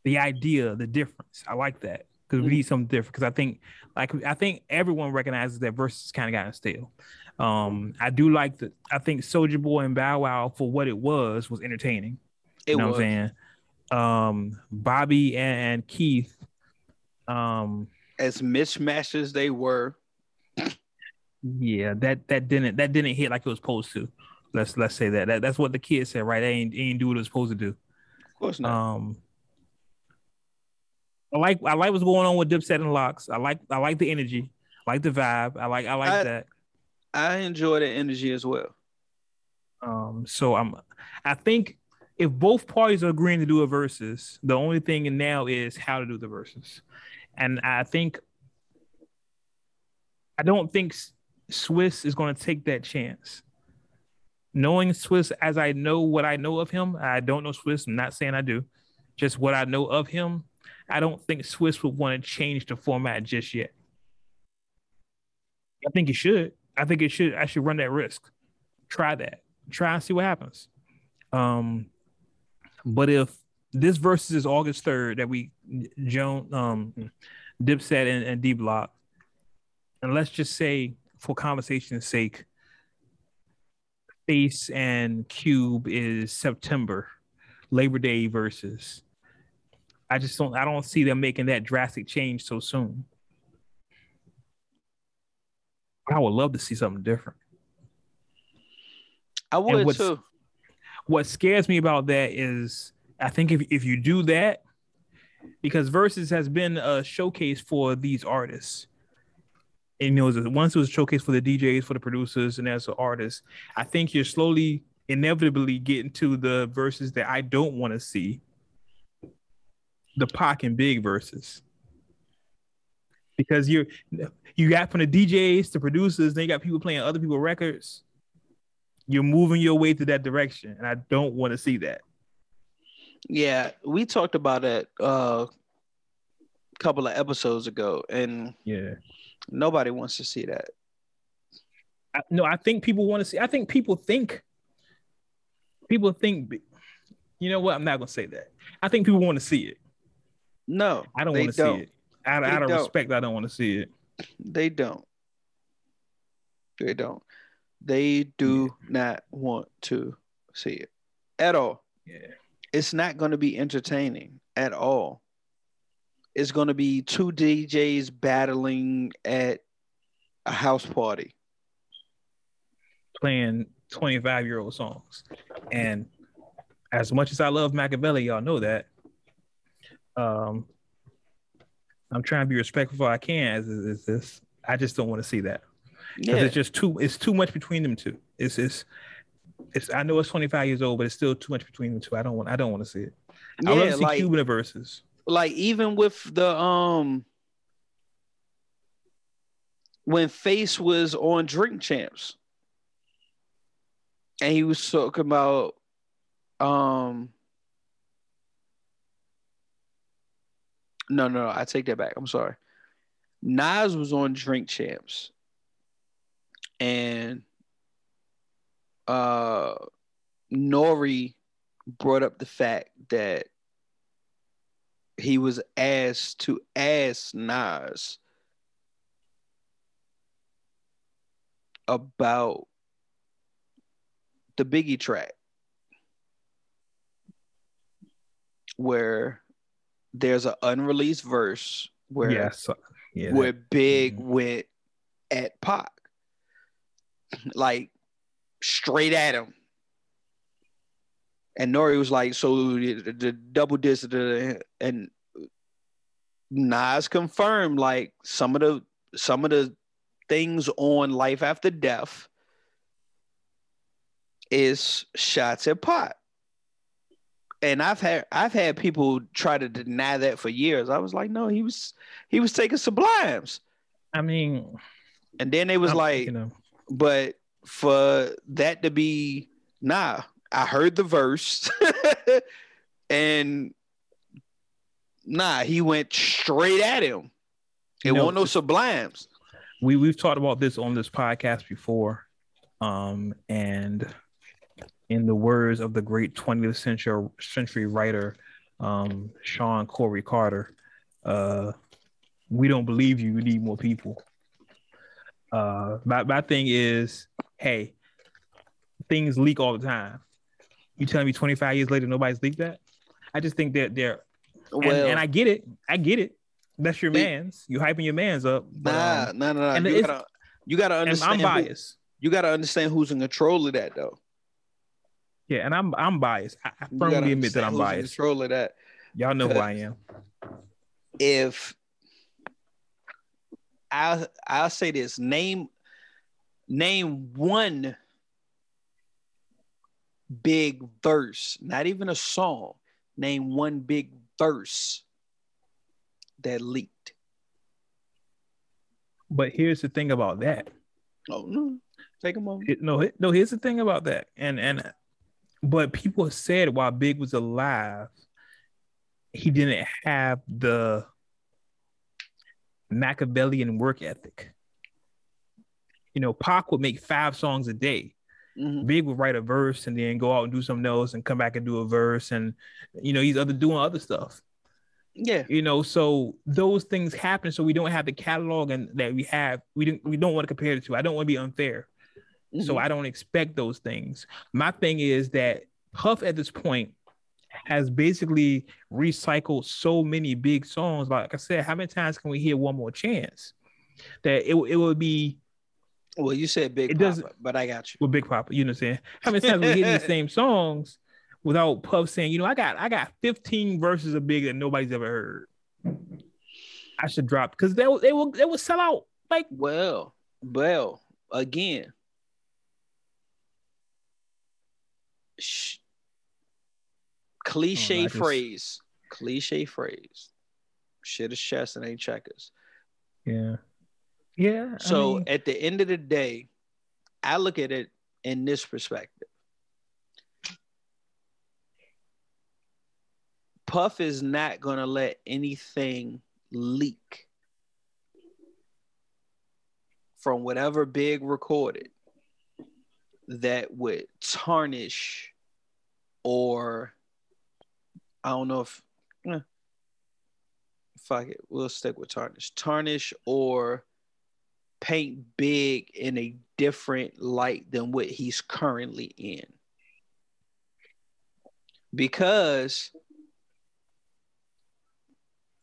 the idea, the difference. I like that because we need something different. Because I think like I think everyone recognizes that verses kind of gotten stale. Um, I do like the I think Soldier Boy and Bow Wow for what it was was entertaining. It you know was. what I'm saying? Um, Bobby and, Keith. Um, as mismatched as they were. Yeah, that that didn't that didn't hit like it was supposed to. Let's let's say that. that that's what the kid said, right? They ain't, they ain't do what it was supposed to do. Of course not. Um, I like I like what's going on with Dipset and LOX. I like I like the energy, I like the vibe. I like I like I- that. I enjoy the energy as well. Um, so I'm I think if both parties are agreeing to do a versus, the only thing now is how to do the versus. And I think I don't think Swizz is going to take that chance. Knowing Swizz as I know what I know of him, I don't know Swizz. I'm not saying I do. Just what I know of him, I don't think Swizz would want to change the format just yet. I think he should. I think it should. actually run that risk. Try that. Try and see what happens. Um, but if this versus is August third that we Joan um Dipset and, and D Block, and let's just say for conversation's sake, Face and Cube is September, Labor Day versus. I just don't I don't see them making that drastic change so soon. I would love to see something different. I would too. what scares me about that is I think if, if you do that, because Versus has been a showcase for these artists. And you know, it was- once it was a showcase for the DJs, for the producers, and as an artist, I think you're slowly, inevitably getting to the verses that I don't want to see. The Pac and Big verses. Because you're you got from the DJs to producers, then you got people playing other people's records. You're moving your way to that direction and i don't want to see that. Yeah, we talked about it uh, a couple of episodes ago, and yeah. nobody wants to see that. I, no i think people want to see i think people think people think you know what? I'm not going to say that. I think people want to see it. No, i don't want to see it out, They out of respect i don't want to see it They don't. They don't. They do not want to see it at all. yeah It's not going to be entertaining at all. It's going to be two DJs battling at a house party. playing 25 year old songs and as much as i love machiavelli y'all know that um i'm trying to be respectful i can as is this i just don't want to see that because Yeah, it's just too it's too much between them two. It's it's it's I know it's 25 years old, but it's still too much between them two. I don't want I don't want to see it. Yeah, I love to see like Cuban verses. like even with the um when Face was on Drink Champs and he was talking about um no no no I take that back. I'm sorry. Nas was on Drink Champs. And uh Nori brought up the fact that he was asked to ask Nas about the Biggie track where there's an unreleased verse where yeah, so, yeah. where that- Big Mhm. went at Pac, like straight at him. And Nori was like, "So the, the double disc, and Nas confirmed like some of the some of the things on Life After Death is shots at Pac. And I've had I've had people try to deny that for years. I was like, no, he was he was taking sublimes. I mean, And then they was I'm- like, you know, but for that to be nah, I heard the verse and nah, he went straight at him. It You know, wasn't no sublimes. we we've talked about this on this podcast before, um, and in the words of the great 20th century century writer, um, Shawn Corey Carter, uh, we don't believe you. We need more people. Uh, my my thing is, hey, things leak all the time. You telling me 25 years later nobody's leaked that? I just think that they're and, Well, and I get it. I get it. That's your See- man's. You hyping your man's up. but, nah, um, nah, nah, nah. and You gotta, you gotta and understand. I'm who- biased. you gotta understand who's in control of that, though. Yeah, and I'm I'm biased. I, I firmly admit that I'm biased. Control of that. Y'all know who I am. If I I'll say this, name name one big verse, not even a song. Name one big verse that leaked. But here's the thing about that. Oh no, take a moment. It- no, it- no. Here's the thing about that. And and but people said while Big was alive, he didn't have the Machiavellian work ethic. You know, Pac would make five songs a day. Mhm. Big would write a verse and then go out and do something else and come back and do a verse and you know he's other doing other stuff. Yeah, you know so those things happen so we don't have the catalog and that we have we didn't we don't want to compare it to i don't want to be unfair so Mhm. i don't expect those things. My thing is that puff at this point has basically recycled so many big songs. Like i said how many times can we hear one more chance? That it, it would be well, you said big, It doesn't- Papa, but I got you. with big papa you know what i'm saying how many times we hear these same songs without puff saying you know i got i got 15 verses of big that nobody's ever heard. I should drop because they will they will they will sell out like Well, well, again, sh- cliche Oh, I phrase, cliche phrase. Shit is chess and ain't checkers. Yeah. Yeah. I So mean, at the end of the day, I look at it in this perspective. Puff is not going to let anything leak from whatever big recorded that would tarnish or I don't know if eh, fuck it, we'll stick with tarnish. Tarnish or paint big in a different light than what he's currently in. Because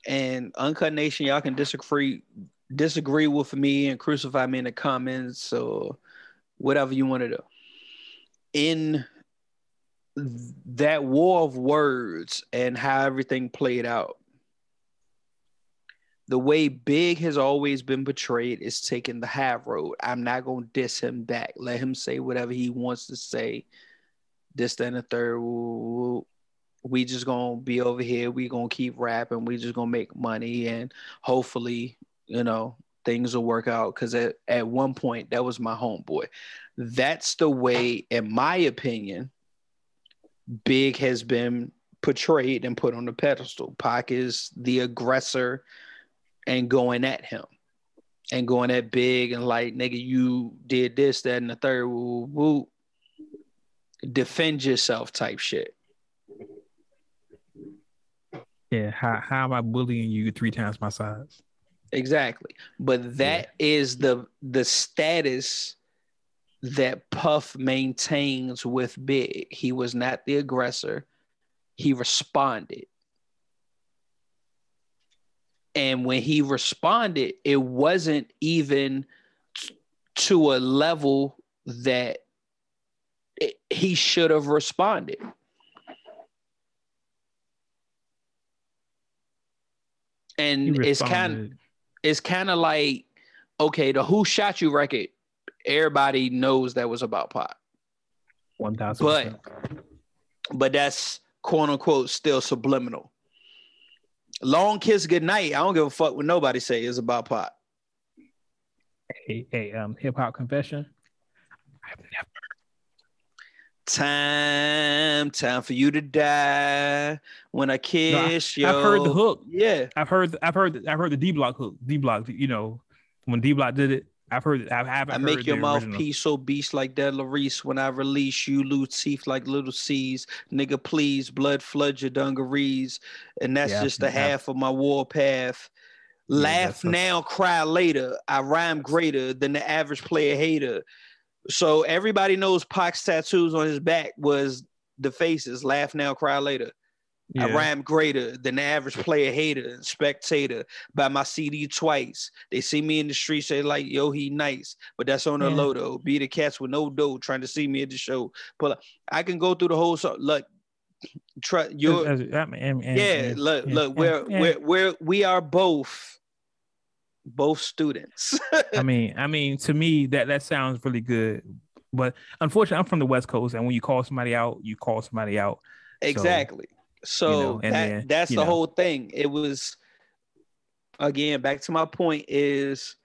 and Uncut Nation, y'all can disagree disagree with me and crucify me in the comments or whatever you want to do. In that war of words and how everything played out, the way Big has always been portrayed is taking the high road. I'm not gonna diss him back. Let him say whatever he wants to say. This, then, the third. We just gonna be over here. We gonna keep rapping. We just gonna make money, and hopefully, you know, things will work out. Because at at one point, that was my homeboy. That's the way, in my opinion, Big has been portrayed and put on the pedestal. Pac is the aggressor and going at him and going at Big and like, nigga, you did this, that, and the third. Woo, woo. Defend yourself type shit. yeah. How, how am I bullying you three times my size? Exactly. But that is the the status that Puff maintains with Big. He was not the aggressor. He responded. And when he responded, it wasn't even t- to a level that it- he should have responded. And it's kind responded. It's kind of like okay, the Who Shot You record. Everybody knows that was about Pac, one thousand. but but that's quote unquote still subliminal. Long kiss goodnight. I don't give a fuck what nobody say is about Pac. hey, hey, um, hip hop confession. Time, time for you to die. When I kiss you. I've heard the hook. Yeah. I've heard. I've heard. I've heard the D Block hook. D Block. You know, when D Block did it, I've heard it. I haven't. I make your the mouth original. piece so beast like that Larice. When I release you, lose teeth like little C's. Nigga, please, blood flood your dungarees. And that's Yeah, just the yeah. half of my war path. Yeah, Laugh a- now, cry later. I rhyme greater than the average player hater. So everybody knows Pac's tattoos on his back was the faces. Laugh now, cry later. I rhyme greater than the average player hater and spectator. Buy my CD twice. They see me in the street, say like, "Yo, he nice," but that's on the Yeah. low though. Be the cats with no dough trying to see me at the show. But I can go through the whole song. Look, try your As- as- I mean, and- and- yeah. and- Look, yeah, look, yeah, we're yeah. we're we're we are both both students. I mean, I mean, to me, that that sounds really good. But unfortunately, I'm from the West Coast, and when you call somebody out, you call somebody out. Exactly. So know, that then, that's the know. whole thing. It was again back to my point is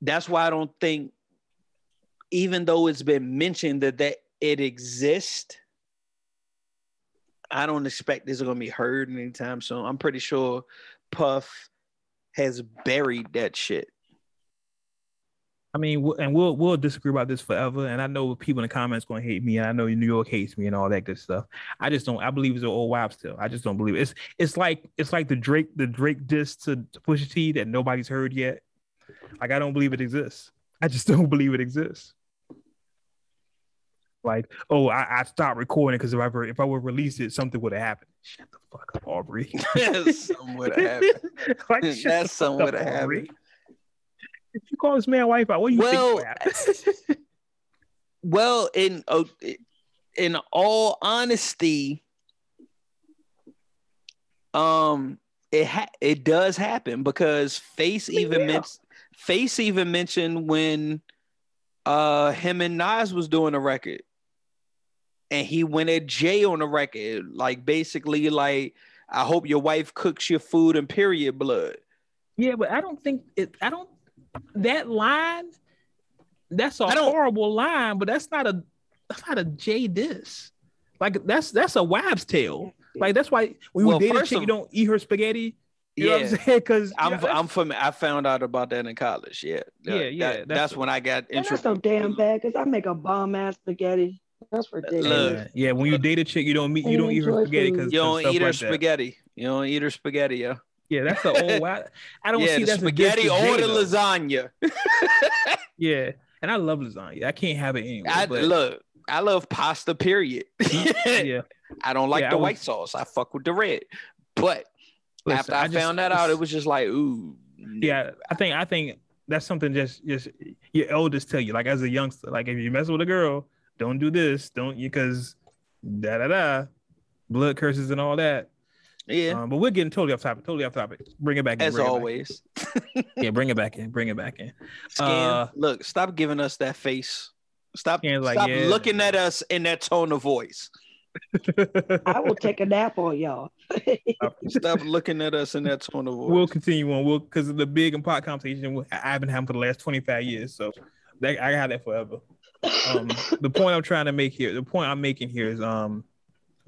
that's why I don't think even though it's been mentioned that that it exists, I don't expect this is gonna be heard anytime soon. I'm pretty sure Puff has buried that shit. I mean, and we'll we'll disagree about this forever. And I know people in the comments going to hate me, and I know New York hates me and all that good stuff. I just don't. I believe it's an old wives' tale. I just don't believe it. It's it's like it's like the Drake the Drake diss to, to Pusha T that nobody's heard yet. Like I don't believe it exists. I just don't believe it exists. Like, oh, I, I stopped recording because if I were, if I would release it, something would have happened. Shut the fuck up, Aubrey. Something would have happened. like, That's something would have happened. If you call this man wife out, what do you Well, think? Well, in uh, in all honesty, um, it ha- it does happen because Face even mentioned Face even mentioned when uh him and Nas was doing a record, and he went at Jay on the record, like basically like, I hope your wife cooks your food and period blood. Yeah, but I don't think it. I don't. That line, that's a I don't- horrible line, but that's not a. That's not a Jay diss. Like that's that's a wives' tale. Like that's why when you Well, date a chick, of- you don't eat her spaghetti. You know Yeah. what I'm saying? Because I'm I'm from I found out about that in college. Yeah, Yeah, That- yeah, that- that's- that's when I got And that's so damn bad because I make a bomb ass spaghetti. That's ridiculous. Look. yeah, yeah. When you date a chick, you don't meet. You don't eat her Enjoy spaghetti because You don't eat her like that. spaghetti. You don't eat her spaghetti, yeah. Yeah, that's the old. I, I don't yeah, see the that's spaghetti to or Jay, the though. lasagna. Yeah, and I love lasagna. I can't have it anyway. I but, look. I love pasta. Period. yeah. I don't like Yeah, the was- white sauce. I fuck with the red. But Listen, after I, just- found that out, it was just like, ooh. yeah i think i think that's something just just your elders tell you like as a youngster like if you mess with a girl don't do this don't you because da da da blood curses and all that yeah. um, but we're getting totally off topic totally off topic bring it back in, as bring it back always, in. yeah bring it back in bring it back in Skin, Uh, look, stop giving us that face. Stop, Skin's like, stop yeah. looking at us in that tone of voice. I will take a nap on y'all. Stop looking at us in that tone of voice. we'll continue on we'll because the big and Pac conversation i've been having for the last 25 years so that, i had that forever um the point i'm trying to make here the point i'm making here is um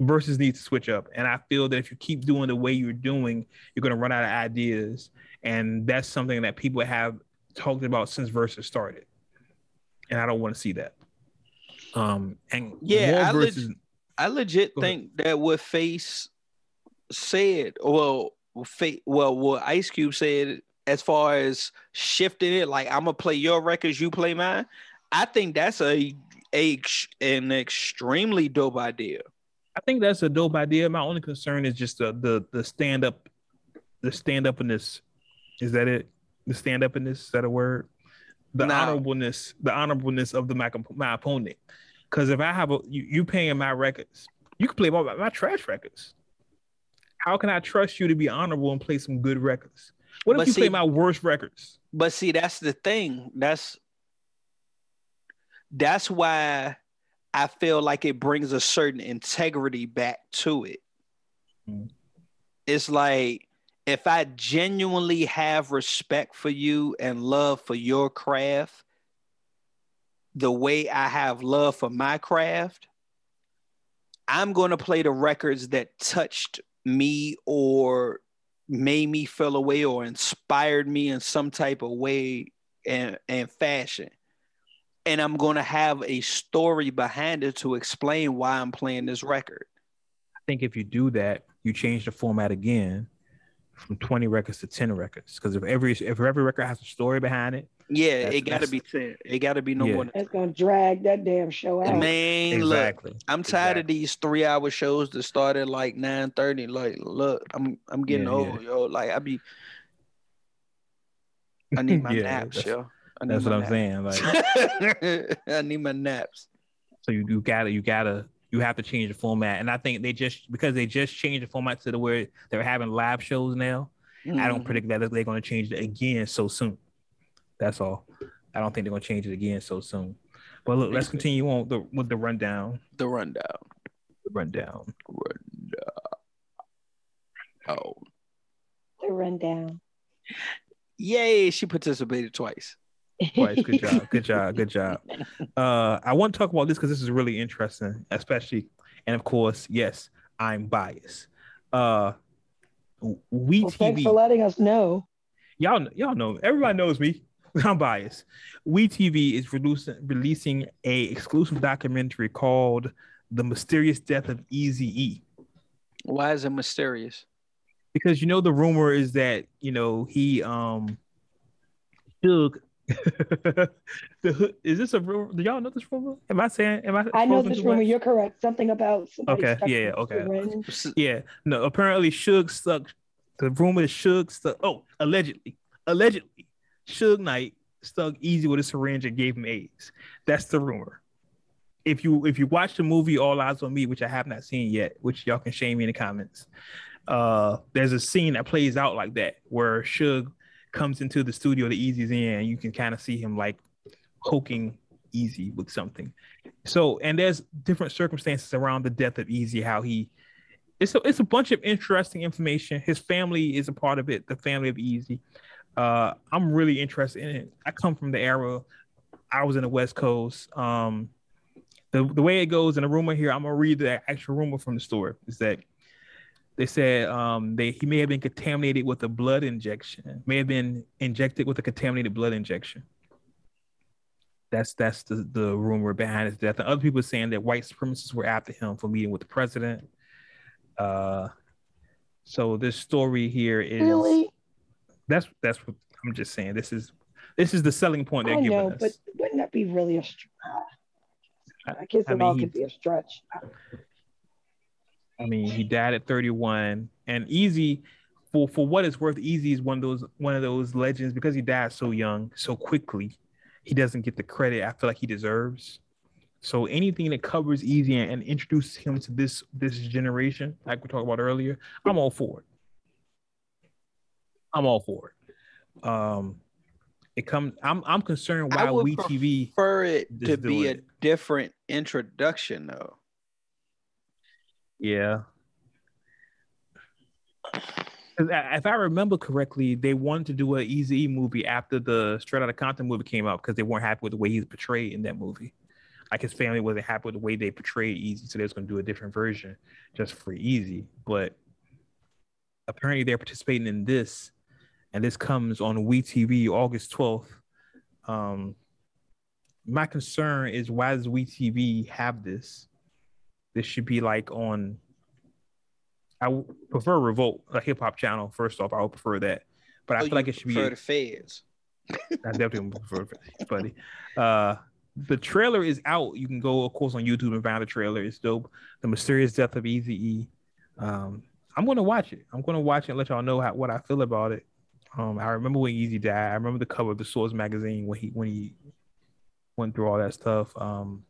versus needs to switch up. And i feel that if you keep doing the way you're doing you're going to run out of ideas. And that's something that people have talked about since versus started. And i don't want to see that. Um and Yeah, I leg- I legit think that what Face said, well, Fa- well, what Ice Cube said, as far as shifting it, like I'm gonna play your records, you play mine. I think that's a a an extremely dope idea. I think that's a dope idea. My only concern is just the the the stand up, the stand up in this. Is that it? The stand up in this is that a word? The No. honorableness, the honorableness of the my, my opponent. Because if I have a you, you paying my records, you can play my, my trash records. How can I trust you to be honorable and play some good records? What if But you see- play my worst records? But see, that's the thing. That's that's why I feel like it brings a certain integrity back to it. Mm. It's like if I genuinely have respect for you and love for your craft, the way I have love for my craft, I'm going to play the records that touched me or made me feel a way or inspired me in some type of way and, and fashion. And I'm going to have a story behind it to explain why I'm playing this record. I think if you do that, you change the format again from 20 records to 10 records. Because if every if every record has a story behind it, Yeah, it got to be 10. It got to be no Yeah. more than That's gonna drag that damn show out. Man, look, exactly. I'm tired of these three hour shows that start at like 9 30. Like, look, I'm I'm getting Yeah, old, yo. Like, I be I need my Yeah, naps, yo. I That's what I'm naps. saying. Like I need my naps. so you, you gotta you gotta you have to change the format. And I think they just because they just changed the format to the where they're having live shows now. I don't Mhm. predict that they're gonna change it again so soon. That's all. I don't think they're gonna change it again so soon. But look, let's continue on the, with the rundown. the rundown. The rundown. Oh, The rundown. yay! She participated twice. Twice. Good job. Good job. Good job. Uh, I want to talk about this because this is really interesting, especially, and of course, yes, I'm biased. Uh, we Well, thanks for letting us know. y'all y'all know everybody knows me i'm biased we tv is releasing releasing a exclusive documentary called the mysterious death of easy e Why is it mysterious? because you know the rumor is that you know he um Suge the is this a rumor do y'all know this rumor am i saying am i I know this rumor. much? You're correct. Something about Okay, yeah, yeah, okay. syringe. Yeah, no. Apparently, Suge stuck. The rumor is Suge stuck. Oh, allegedly, allegedly, Suge Knight stuck Eazy with a syringe and gave him AIDS. That's the rumor. If you if you watch the movie All Eyez on Me, which I have not seen yet, which y'all can shame me in the comments, uh, there's a scene that plays out like that where Suge comes into the studio that Eazy's in, and you can kind of see him like poking Eazy with something. So, and there's different circumstances around the death of Eazy, how he it's a, it's a bunch of interesting information. His family is a part of it, the family of Eazy. Uh, I'm really interested in it. I come from the era I was in the West Coast. Um, the the way it goes in the rumor here, I'm gonna read the actual rumor from the story. Is that they said um, they he may have been contaminated with a blood injection, may have been injected with a contaminated blood injection. That's that's the, the rumor behind his death. And other people are saying that white supremacists were after him for meeting with the president. Uh, so this story here is Really? that's that's what I'm just saying. This is this is the selling point they're I giving know, us. but wouldn't that be really a stretch? I guess I it mean, all he- could be a stretch. I mean, he died at 31, and Eazy, for for what it's worth, Eazy is one of those one of those legends because he died so young, so quickly. He doesn't get the credit I feel like he deserves. So anything that covers Eazy and, and introduces him to this this generation, like we talked about earlier, I'm all for it. I'm all for it. Um, it comes. I'm I'm concerned I why would we TV. prefer it to be a different introduction, though. Yeah. If I remember correctly, they wanted to do an Eazy movie after the Straight Outta Compton movie came out because they weren't happy with the way he was portrayed in that movie. Like his family wasn't happy with the way they portrayed Eazy, so they was going to do a different version just for Eazy. But apparently, they're participating in this, and this comes on WeTV August twelfth. Um, my concern is why does WeTV have this? This should be like on. I would prefer Revolt, a hip hop channel. First off, I would prefer that, but I Oh, feel like it should be. prefer the feds. I definitely prefer it, buddy. Uh, the trailer is out. You can go, of course, on YouTube and find the trailer. It's dope. The mysterious death of Easy E. Um, I'm gonna watch it. I'm gonna watch it and let y'all know how, what I feel about it. Um, I remember when Eazy died. I remember the cover of the Source magazine when he when he went through all that stuff. Um,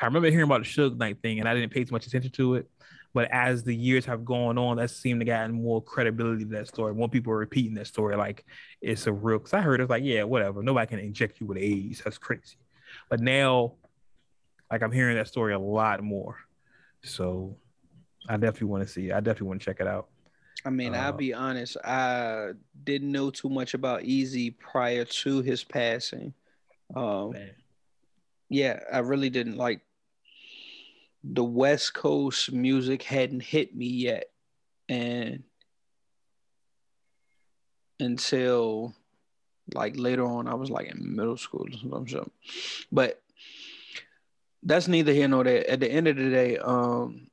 I remember hearing about the Suge Knight thing, and I didn't pay too much attention to it. But as the years have gone on, that seemed to gotten more credibility to that story. More people are repeating that story like it's a real. Because I heard it's like, yeah, whatever. Nobody can inject you with AIDS. That's crazy. But now, like I'm hearing that story a lot more. So I definitely want to see. It. I definitely want to check it out. I mean, I'll Uh, be honest. I didn't know too much about Eazy prior to his passing. Um, Man. Yeah, I really didn't like the West Coast music hadn't hit me yet, and until like later on, I was like in middle school or something. But that's neither here nor there. At the end of the day, um,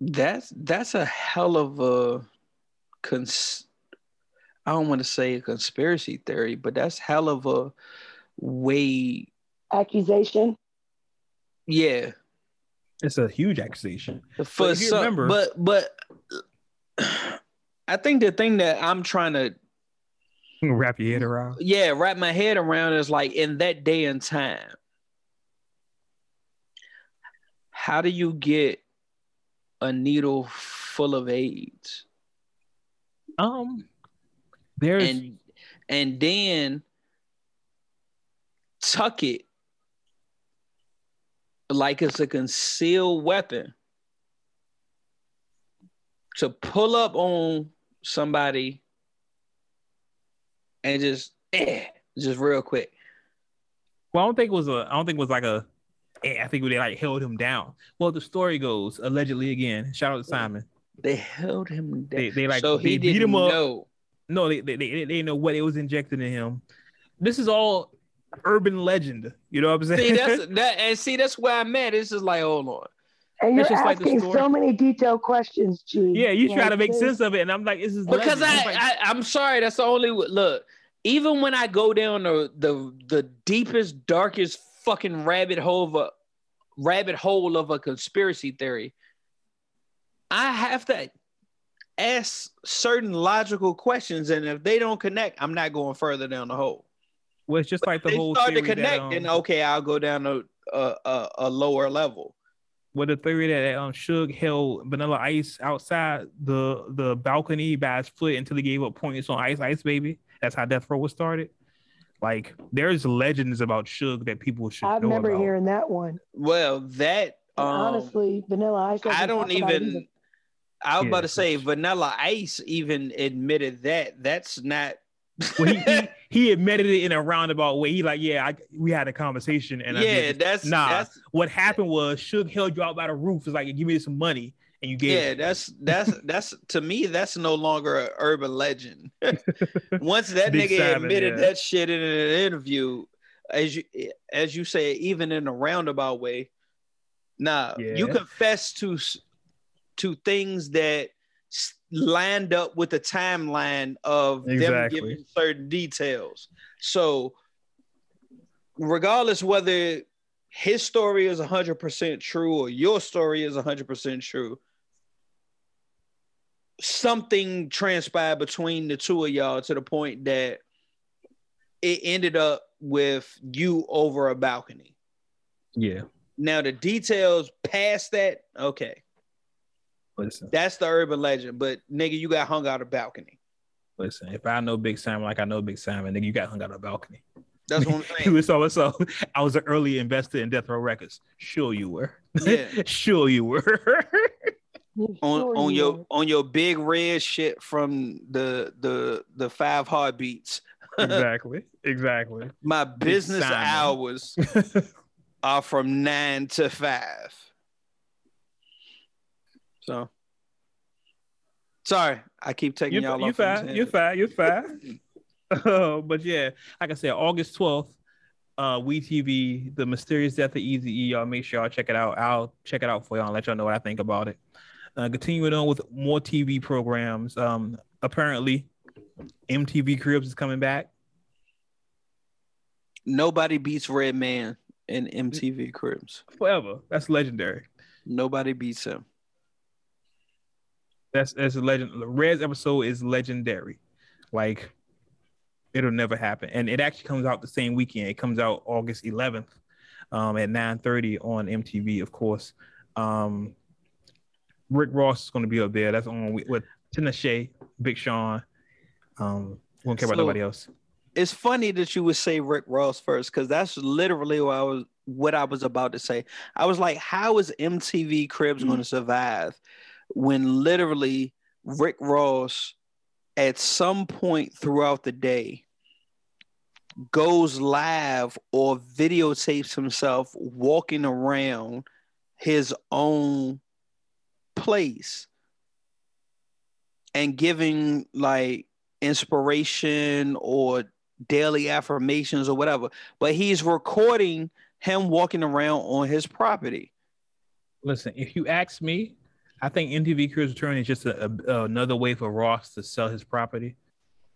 that's that's a hell of a cons. I don't want to say a conspiracy theory, but that's hell of a way. Accusation. Yeah, It's a huge accusation. for if you some, remember- but but I think the thing that I'm trying to Wrap your head around. yeah wrap my head around is like in that day and time how do you get a needle full of AIDS Um, there's and and then tuck it like it's a concealed weapon to pull up on somebody and just eh, just real quick. Well, I don't think it was a. I don't think it was like a. eh, I think they like held him down. Well, the story goes allegedly again. Shout out to Simon. They held him down. They they like so he beat didn't him up. know. No, they they, they they know what it was injected in him. This is all urban legend. You know what I'm saying? See that's that and see that's where I'm at. It's just like hold on. And you're It's just like asking story. so many detailed questions, G. yeah, you try Like to make sense of it, and I'm like, this is Because legend. I, I, I'm sorry, that's the only look. Even when I go down the the the deepest, darkest fucking rabbit hole of a rabbit hole of a conspiracy theory, I have to ask certain logical questions, and if they don't connect, I'm not going further down the hole. well, it's just like the whole start to theory that, um, then okay, I'll go down a a, a, a lower level. with the theory that um Suge held Vanilla Ice outside the the balcony by his foot until he gave up points on Ice Ice Baby. That's how Death Row was started. Like there's legends about Suge that people should I know remember about. hearing that one. Well, that um, honestly, Vanilla Ice. I don't talk about even. I was Yeah, about to say Vanilla Ice even admitted that. That's not. Well, he, he he admitted it in a roundabout way. He like, yeah, I, we had a conversation, and yeah, that's Nah. that's what happened was Suge held you out by the roof. It's like, give me some money, and you gave. yeah, it. that's that's that's to me that's no longer an urban legend. Once that nigga Simon, admitted yeah. that shit in an interview, as you as you say, even in a roundabout way, nah, you Yeah. confess to to things that lined up with the timeline of Exactly. them giving certain details. So, regardless whether his story is 100% true or your story is 100% true, something transpired between the two of y'all to the point that it ended up with you over a balcony. yeah. Now, the details past that, okay, Listen, that's the urban legend, but nigga, you got hung out a balcony. listen. If I know Big Simon like I know Big Simon, then you got hung out on a balcony. That's what I'm saying. so so I was an early investor in Death Row Records. Sure you were. Yeah. sure you were. on Sure on you your were. on your big red shit from the the the five heartbeats. exactly. Exactly. My business hours are from nine to five. So sorry, I keep taking y'all you're fine. tangent. fine. You're fine. But yeah, like I said, August 12th, uh, We TV, The Mysterious Death of Easy E. Y'all make sure y'all check it out. I'll check it out for y'all and let y'all know what I think about it. Uh, continuing on with more TV programs. Um, apparently, MTV Cribs is coming back. Nobody beats Redman in MTV Cribs. Forever. That's legendary. Nobody beats him. That's that's a legend. Red's episode is legendary. Like it'll never happen. And it actually comes out the same weekend. It comes out August 11th. um, at 9:30 on MTV, of course. Um, Rick Ross is going to be up there. That's on with, with Tinashe, Big Sean. Um, we don't care about So- nobody else. It's funny that you would say Rick Ross first because that's literally what I was what I was about to say. I was like, how is MTV Cribs going to survive when literally Rick Ross at some point throughout the day goes live or videotapes himself walking around his own place and giving like inspiration or daily affirmations or whatever but he's recording him walking around on his property. Listen, if you ask me, I think MTV Cribs Return is just a, a- another way for Ross to sell his property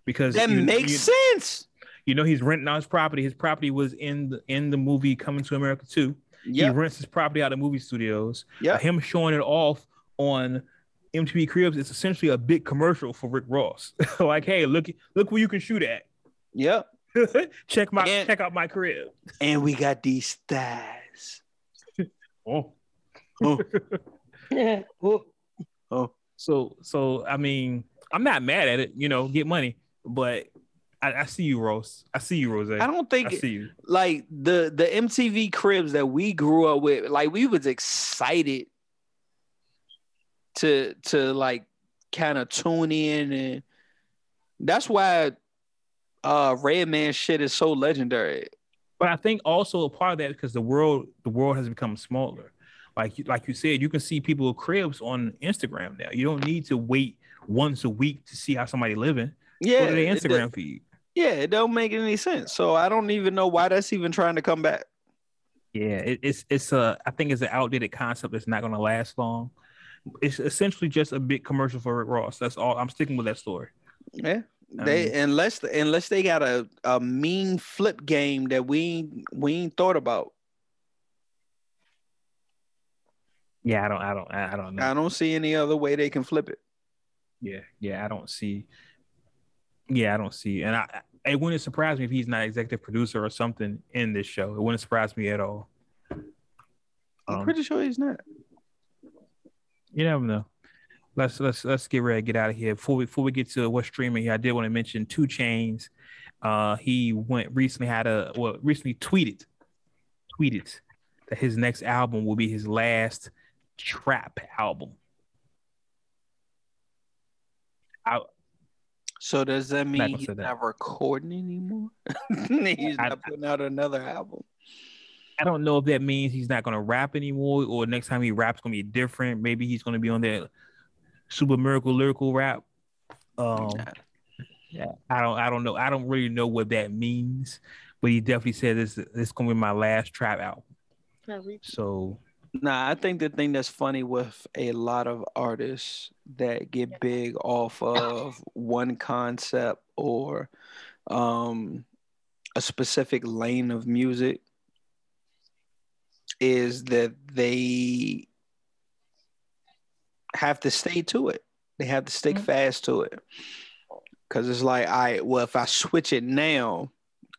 because that you- makes you, sense you know he's renting out his property. His property was in the in the movie Coming to America 2. He rents his property out of movie studios. yeah Him showing it off on MTV Cribs is essentially a big commercial for Rick Ross. like, hey, look look where you can shoot at. yeah check my And- check out my crib. and we got these thighs Oh. Yeah. Well, So so I mean, I'm not mad at it, you know, get money, but I, I see you, Rose. I see you, Rose. i don't think I see you. like the the mtv cribs that we grew up with like we was excited to to like kind of tune in and that's why uh Redman shit is so legendary But I think also a part of that because the world the world has become smaller. Like you- like you said, you can see people with cribs on Instagram now. You don't need to wait once a week to see how somebody living. yeah their Instagram feed. yeah it don't make any sense so i don't even know why that's even trying to come back Yeah, it, it's it's a I think it's an outdated concept that's not going to last long. It's essentially just a big commercial for Rick Ross. That's all. I'm sticking with that story. yeah they mean- unless unless they got a, a mean flip game that we ain't- we ain't thought about Yeah, I don't, I don't, I don't know. i don't see any other way they can flip it Yeah, yeah, I don't see. Yeah, I don't see, and I, it wouldn't surprise me if he's not executive producer or something in this show. It wouldn't surprise me at all. i'm Um, pretty sure he's not You never know. Let's let's let's get ready to get out of here. Before we before we get to what's streaming here, I did want to mention 2 Chainz. Uh, he went recently had a well recently tweeted tweeted that his next album will be his last trap album. I, So does that mean he's say that. not recording anymore? he's I- not putting out another album. I don't know if that means he's not gonna rap anymore, or next time he raps gonna be different. Maybe he's gonna be on that super miracle lyrical rap. Um, Nah. yeah, I don't, I don't know. I don't really know what that means, but he definitely said this. This is gonna be my last trap album. So Nah, I think the thing that's funny with a lot of artists that get big off of one concept or um, a specific lane of music is that they have to stay to it. They have to stick Mhm. fast to it. Cause it's like, I right, well, if I switch it now,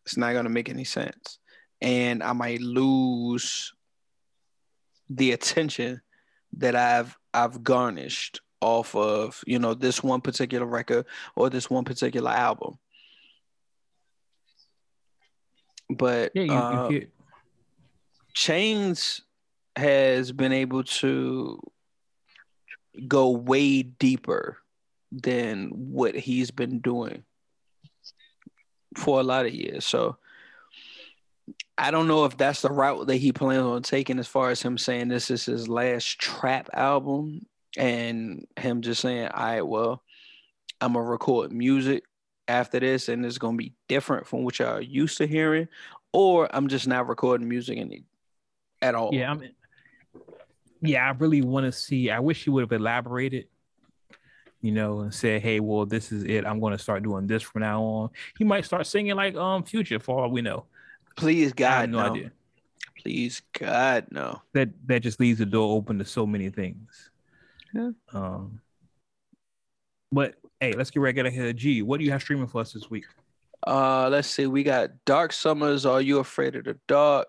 it's not gonna make any sense. And I might lose the attention that I've I've garnished off of, you know, this one particular record or this one particular album. But yeah, you, uh, you Chainz has been able to go way deeper than what he's been doing for a lot of years. So I don't know if that's the route that he plans on taking as far as him saying this is his last trap album and him just saying, all right, well, I'm gonna record music after this and it's gonna be different from what y'all are used to hearing, or I'm just not recording music any at all. yeah, I'm. Yeah, I really want to see. I wish he would have elaborated, you know, and said, "Hey, well, this is it. I'm to start doing this from now on." He might start singing like um Future, for all we know. Please God no no. idea. Please God no. That that just leaves the door open to so many things. Yeah. Um. But hey, let's get right ahead. G, what do you have streaming for us this week? Uh let's see, we got Dark Summers, Are You Afraid of the Dark?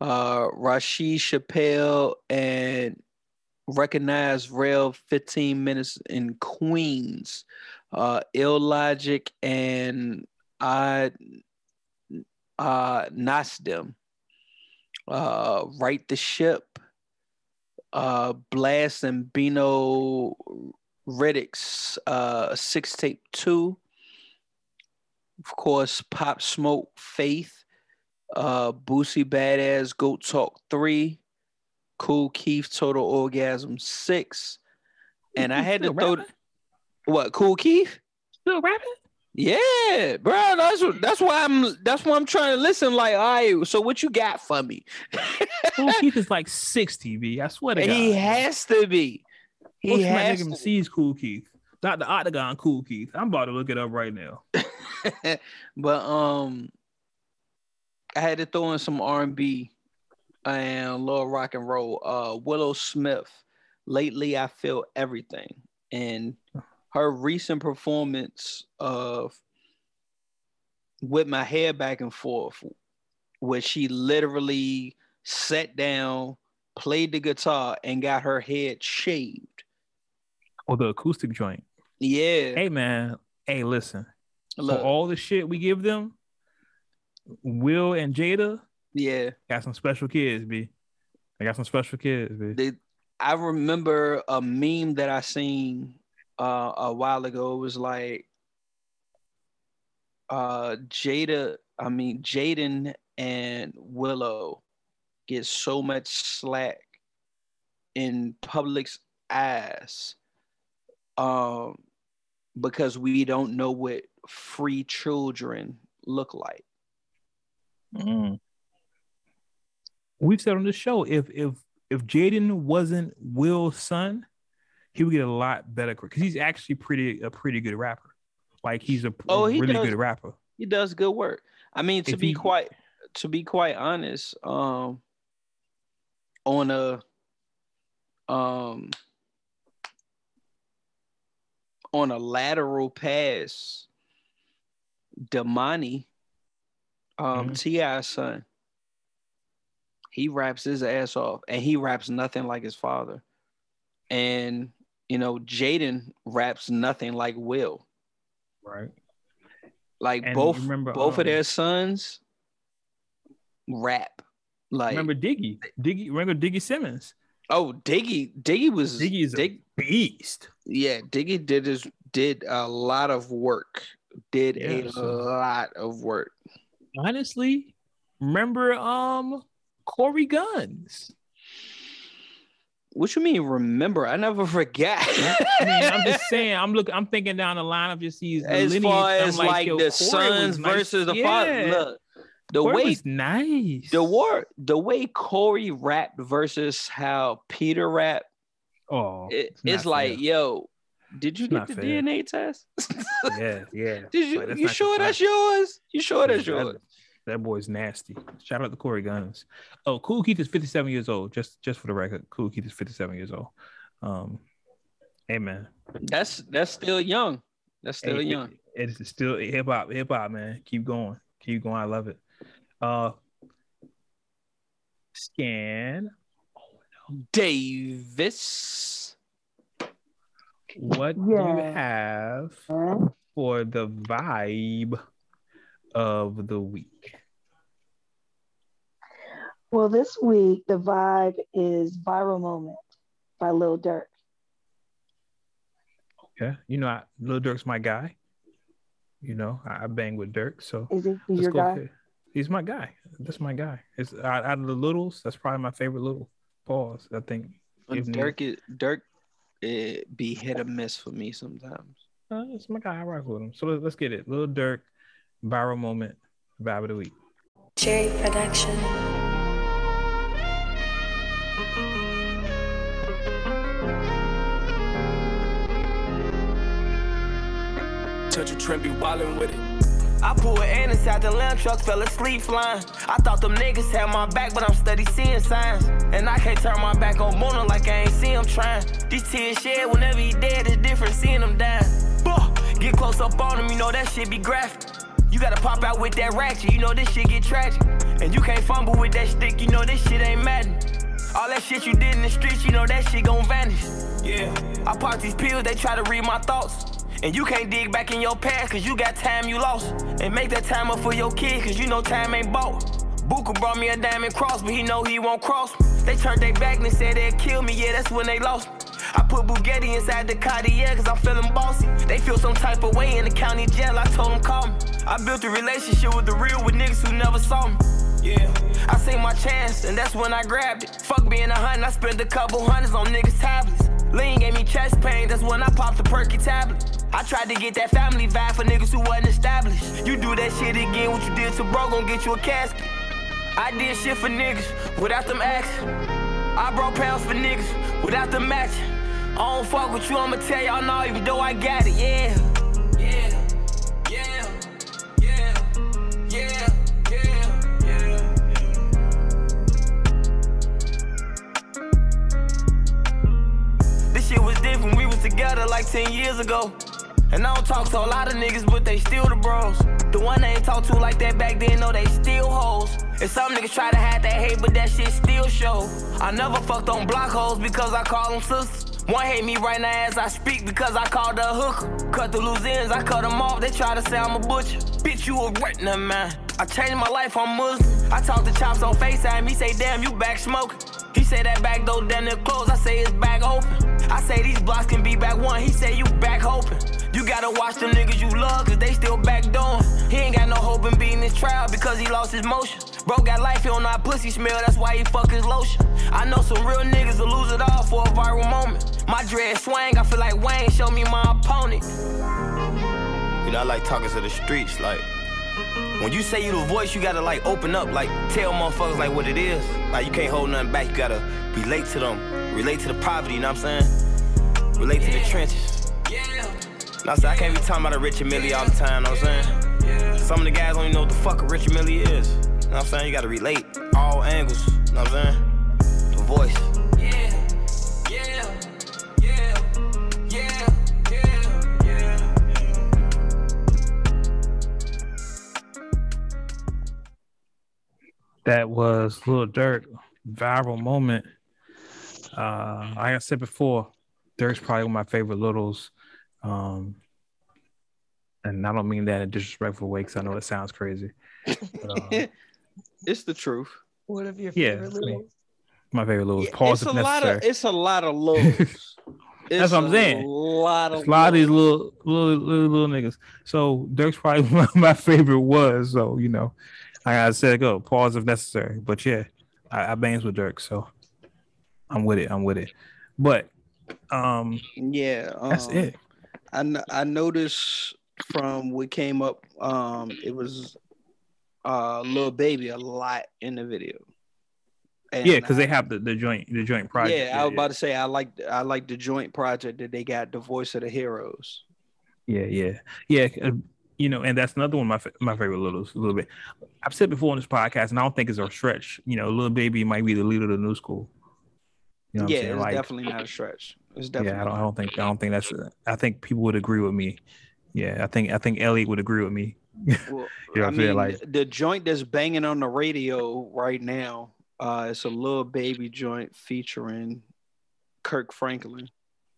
uh, Rashid Chappelle, and recognized rail 15 minutes in Queens, uh, Illogic and I uh Nasdim. Uh Right the Ship, uh Blxst and Bino Rideaux's uh six tape two. Of course, Pop Smoke Faith, uh Boosie Badazz Goat Talk 3, Kool Keith Total Orgasm 6. And I had to Still throw what Kool Keith? Still rapping? Yeah, bro. That's that's why I'm that's why I'm trying to listen. Like, all right, so what you got for me? Cool Keith is like 60, B. I swear to God. he has to be. He Most has to. sees Kool Keith. Not the Octagon Kool Keith. I'm about to look it up right now. but um, I had to throw in some R and B and a little rock and roll. Uh, Willow Smith. Lately, I feel everything, and her recent performance of with my hair back and forth, where she literally sat down, played the guitar, and got her head shaved. Or the acoustic joint. Yeah, Hey man, hey, listen. look, For all the shit we give them, Will and Jada yeah. got some special kids, B. They got some special kids, B. they I remember a meme that I seen uh, a while ago. It was like uh, Jada, I mean Jaden and Willow get so much slack in public's eyes um, because we don't know what free children look like. Mm. We've said on the show if if if Jaden wasn't Will's son, he would get a lot better because he's actually pretty a pretty good rapper. Like he's a, Oh, he really does. good rapper. he does good work. I mean, to If be he- quite to be quite honest, um, on a um on a lateral pass, Domani, um, Mhm. T.I. son, he raps his ass off, and he raps nothing like his father, and you know, Jaden raps nothing like Will. Right. Like And both remember, both of um, their sons rap. Like remember Diggy? Diggy, remember Diggy Simmons? oh Diggy Diggy was Diggy is a beast. yeah Diggy did his did a lot of work. Did a so- lot of work. Honestly, remember um Corey Gunz. What you mean remember? I never forget. I mean, I'm just saying, I'm looking, I'm thinking down the line of just these as lineage, far I'm as like, yo, the sons nice. versus the Yeah. father. Look, the Corey way nice. the war the way Corey rapped versus how Peter rapped, Oh, it, it's it's like, fair. yo, did you It's get the fair. DNA test? yeah, yeah. Did you Like, you sure that's yours? You sure that's yours? That, that boy's nasty. Shout out to Corey Gunz. Oh, Kool Keith is 57 years old. Just just for the record, Kool Keith is 57 years old. Um, hey man, That's that's still young. That's still Hey, young. It, it's still hip hop, hip hop, man. Keep going, keep going. I love it. Uh, scan. Davis. What do you have for the vibe of the week? Well, this week the vibe is "Viral Moment" by Lil Durk. Okay, you know, I, Lil Durk's my guy. You know, I, I bang with Durk, so Is he your guy? with it. He's my guy. That's my guy. It's out, out of the littles. That's probably my favorite little. Pause. I think. if need- Durk is Durk it be hit or miss for me sometimes. Uh, it's my guy. I rock with him. So let, let's get it. Lil Durk, viral moment, vibe of the week. Cherry Production. A trend, be wildin' with it. I pulled in inside the lamb truck, fell asleep flying. I thought them niggas had my back, but I'm steady seeing signs. And I can't turn my back on Mona like I ain't see him trying. These tears shed whenever he dead, it's different seeing him die. Bah, get close up on him, you know that shit be graphic. You gotta pop out with that ratchet, you know this shit get tragic. And you can't fumble with that stick, you know this shit ain't Madden. All that shit you did in the streets, you know that shit gon' vanish. Yeah, I pop these pills, they try to read my thoughts. And you can't dig back in your past, cause you got time you lost. And make that time up for your kid, cause you know time ain't bought. Buka brought me a diamond cross, but he know he won't cross me. They turned their back and said they'd kill me, yeah, that's when they lost me. I put Bugatti inside the Cartier cause I'm feeling bossy. They feel some type of way in the county jail, I told them call me. I built a relationship with the real with niggas who never saw me. Yeah, I seen my chance and that's when I grabbed it. Fuck being a hundred, I spent a couple hundreds on niggas' tablets. Lean gave me chest pain, that's when I popped the perky tablet. I tried to get that family vibe for niggas who wasn't established. You do that shit again, what you did to bro gon' get you a casket. I did shit for niggas without them asking. I brought pounds for niggas without them matching. I don't fuck with you, I'ma tell y'all now, even though I got it, yeah. Yeah, yeah, yeah, yeah, yeah, yeah, yeah. This shit was different, we was together like 10 years ago. And I don't talk to a lot of niggas, but they still the bros. The one they ain't talk to like that back then, know they still hoes. And some niggas try to hide that hate, but that shit still show. I never fucked on block hoes because I call them sisters. One hate me right now as I speak because I called her a hooker. Cut the loose ends, I cut them off, they try to say I'm a butcher. Bitch, you a retina, man. I changed my life, I'm Muslim. I talk to Chops on FaceTime, he say, damn, you back smoking. He say that back door down there closed, I say it's back open. I say these blocks can be back one, he say you back hoping. You gotta watch them niggas you love, cause they still back doing. He ain't got no hope in beating this trial because he lost his motion. Bro got life, he don't know how pussy smell, that's why he fuck his lotion. I know some real niggas will lose it all for a viral moment. My dread swang, I feel like Wayne, show me my opponent. You know, I like talking to the streets, like, when you say you the voice, you gotta like open up, like tell motherfuckers like what it is. Like you can't hold nothing back, you gotta relate to them, relate to the poverty, you know what I'm saying? Relate to the trenches. Now, so I can't be talking about a Richard Mille all the time, know what I'm saying? Some of the guys don't even know what the fuck a Richard Mille is. You know what I'm saying? You gotta relate all angles, you know what I'm saying? The voice. Yeah, yeah, yeah, yeah, yeah, yeah. That was Lil Durk viral moment. Uh, like I said before, Durk's probably one of my favorite littles. Um, and I don't mean that in a disrespectful way because I know it sounds crazy. But, uh, it's the truth. What of your Yeah, favorite I mean, little. my favorite littles. Yeah, Pause it's a if lot of it's a lot of lows. That's what I'm saying. A lot of a lot of these little, little, little, little niggas. So Durk's probably one of my favorite was. So you know, I gotta say go pause if necessary. But yeah, I, I bangs with Dirk, so I'm with it. I'm with it. But um, Yeah, that's um, it. I I noticed from what came up, um, it was uh Lil Baby a lot in the video. And Yeah, because they have the, the joint the joint project. yeah, I was about to say I like I like the joint project that they got, the voice of the heroes. Yeah, yeah, yeah. uh, You know, and that's another one of my my favorite littles. A little bit. I've said before on this podcast, and I don't think it's a stretch. You know, Lil Baby might be the leader of the new school. You know yeah, it's Like, definitely not a stretch. It's definitely yeah, I don't, I don't think I don't think that's. I think people would agree with me. Yeah, I think I think Elliot would agree with me. Well, You know I what I'm saying? mean, Like- the, the joint that's banging on the radio right now, uh, it's a Lil Baby joint featuring Kirk Franklin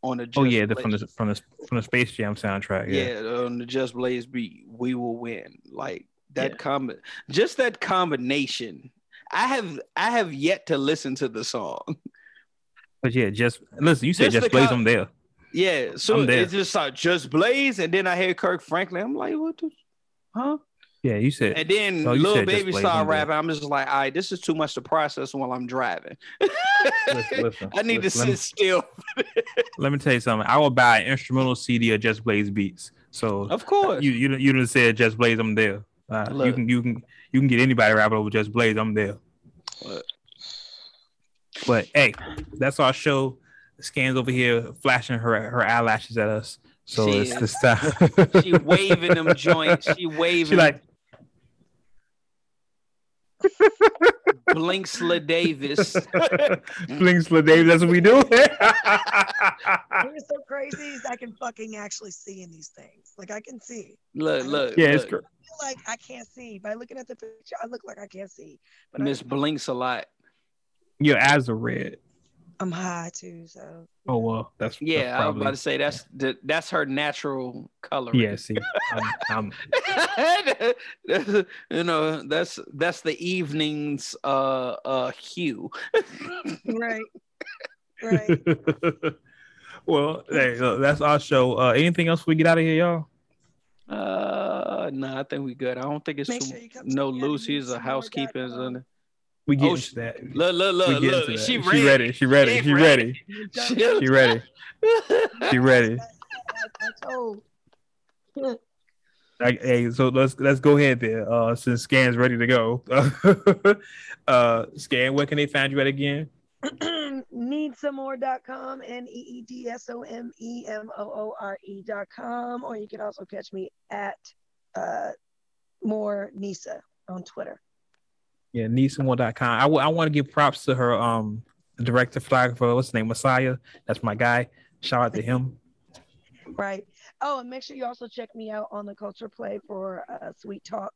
on the. oh yeah, the, from the from the from the Space Jam soundtrack. Yeah, yeah, on the Just Blaze beat, we will win. Like that Yeah. combi- just that combination. I have I have yet to listen to the song. but yeah, just listen. You said Just just, Blaze co- them there. Yeah, so I'm there. it's just like Just Blaze, and then I hear Kirk Franklin. I'm like, what the, huh? Yeah, you said. And then Oh, you Lil said Just Baby started rapping. I'm just like, all right, this is too much to process while I'm driving. Listen, listen, I need listen, to sit still. Let me tell you something. I will buy an instrumental CD of Just Blaze beats. So Of course. you you didn't say Just Blaze. I'm there. Uh, you can you can you can get anybody rapping over Just Blaze. I'm there. Look. But hey, that's our show. Scans over here flashing her her eyelashes at us. So She it's the this time. She waving them joints. She waving. She like Blinksla Davis. Flings for Dave. That's what we do. You're so crazy I can fucking actually see in these things. Like I can see. Look, look. yeah, it's look. great. I feel like I can't see. By looking at the picture, I look like I can't see. But I, Miss blinks a lot. Your eyes are red. I'm high too, so Oh well, that's that's Yeah, I was about to say that's the, that's her natural color. Yeah, see, I'm, I'm you know, that's that's the evening's uh uh hue. right, right. well, hey, look, that's our show. Uh, anything else we get out of here, y'all? Uh no, I think we good. I don't think it's Make too, sure you come no check out Lucy's or Some We get Oh, into that. Look, look, we look, look. She, she ready. She ready. She She ready. She- She ready. She ready. I hey, so let's let's go ahead there. Uh, since Scan's ready to go. uh, Scan, where can they find you at again? needsomemore.com and e e d s o m e m o o r e.com or you can also catch me at uh more nisa on twitter Yeah, needsomeone.com. I, w- I want to give props to her um director photographer. What's his name? Messiah. That's my guy. Shout out to him. right oh and make sure you also check me out on the culture play for uh, sweet talk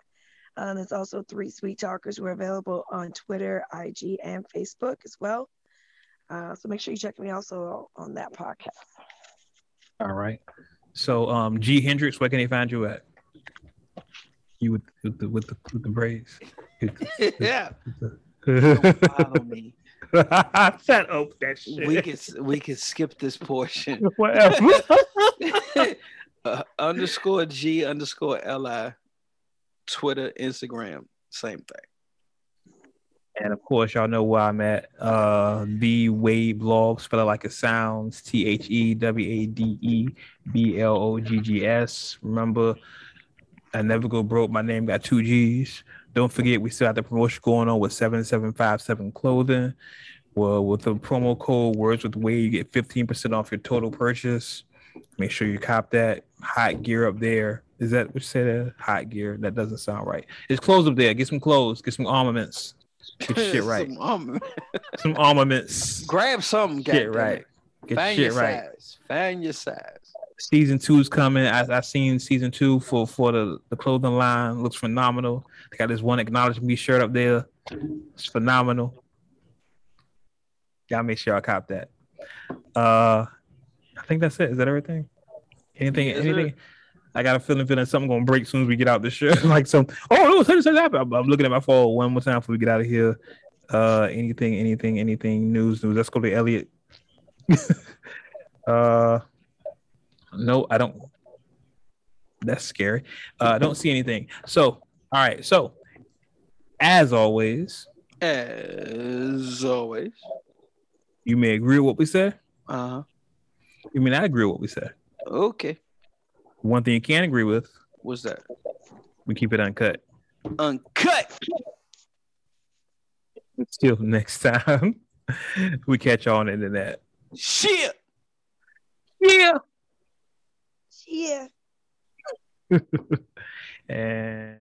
um, there's also three sweet talkers who are available on twitter ig and facebook as well uh, so make sure you check me also on that podcast All right. So um G Hendrix, where can they find you at? You with with the with the, with the braids. Yeah. Shut Follow me. up that shit. We could we could skip this portion. Whatever. uh, underscore G underscore Li, Twitter, Instagram, same thing. And of course, y'all know where I'm at. Uh, the Wade blog, spell it like it sounds. T H E W A D E B L O G G S. Remember, I never go broke. My name got two G's. Don't forget, we still have the promotion going on with seven seven five seven clothing. Well, with the promo code Words with Way, you get fifteen percent off your total purchase. Make sure you cop that hot gear up there. Is that what you said? Hot gear? That doesn't sound right. It's clothes up there. Get some clothes. Get some armaments. Get shit right. Some, some armaments. grab something. Get right. Get Find shit your right. size. Find your size. Season two's coming. I I seen season two for for the the clothing line. Looks phenomenal. They got this one acknowledge me shirt up there. It's phenomenal. Y'all make sure I cop that. Uh, I think that's it. Is that everything? Anything? Anything? I got a feeling feeling something gonna break soon as we get out this show. like some. Oh no! Such happened. I'm, I'm looking at my phone one more time before we get out of here. Uh, anything? Anything? Anything? News? News? Let's go to Elliot. uh, no, I don't. That's scary. Uh, I don't see anything. So, all right. So, as always, As always. you may agree with what we said. Uh huh. You may not agree with what we said. Okay. One thing you can't agree with, What's that? we keep it uncut. Uncut. Till next time, we catch y'all on the internet. Shit. Yeah. yeah And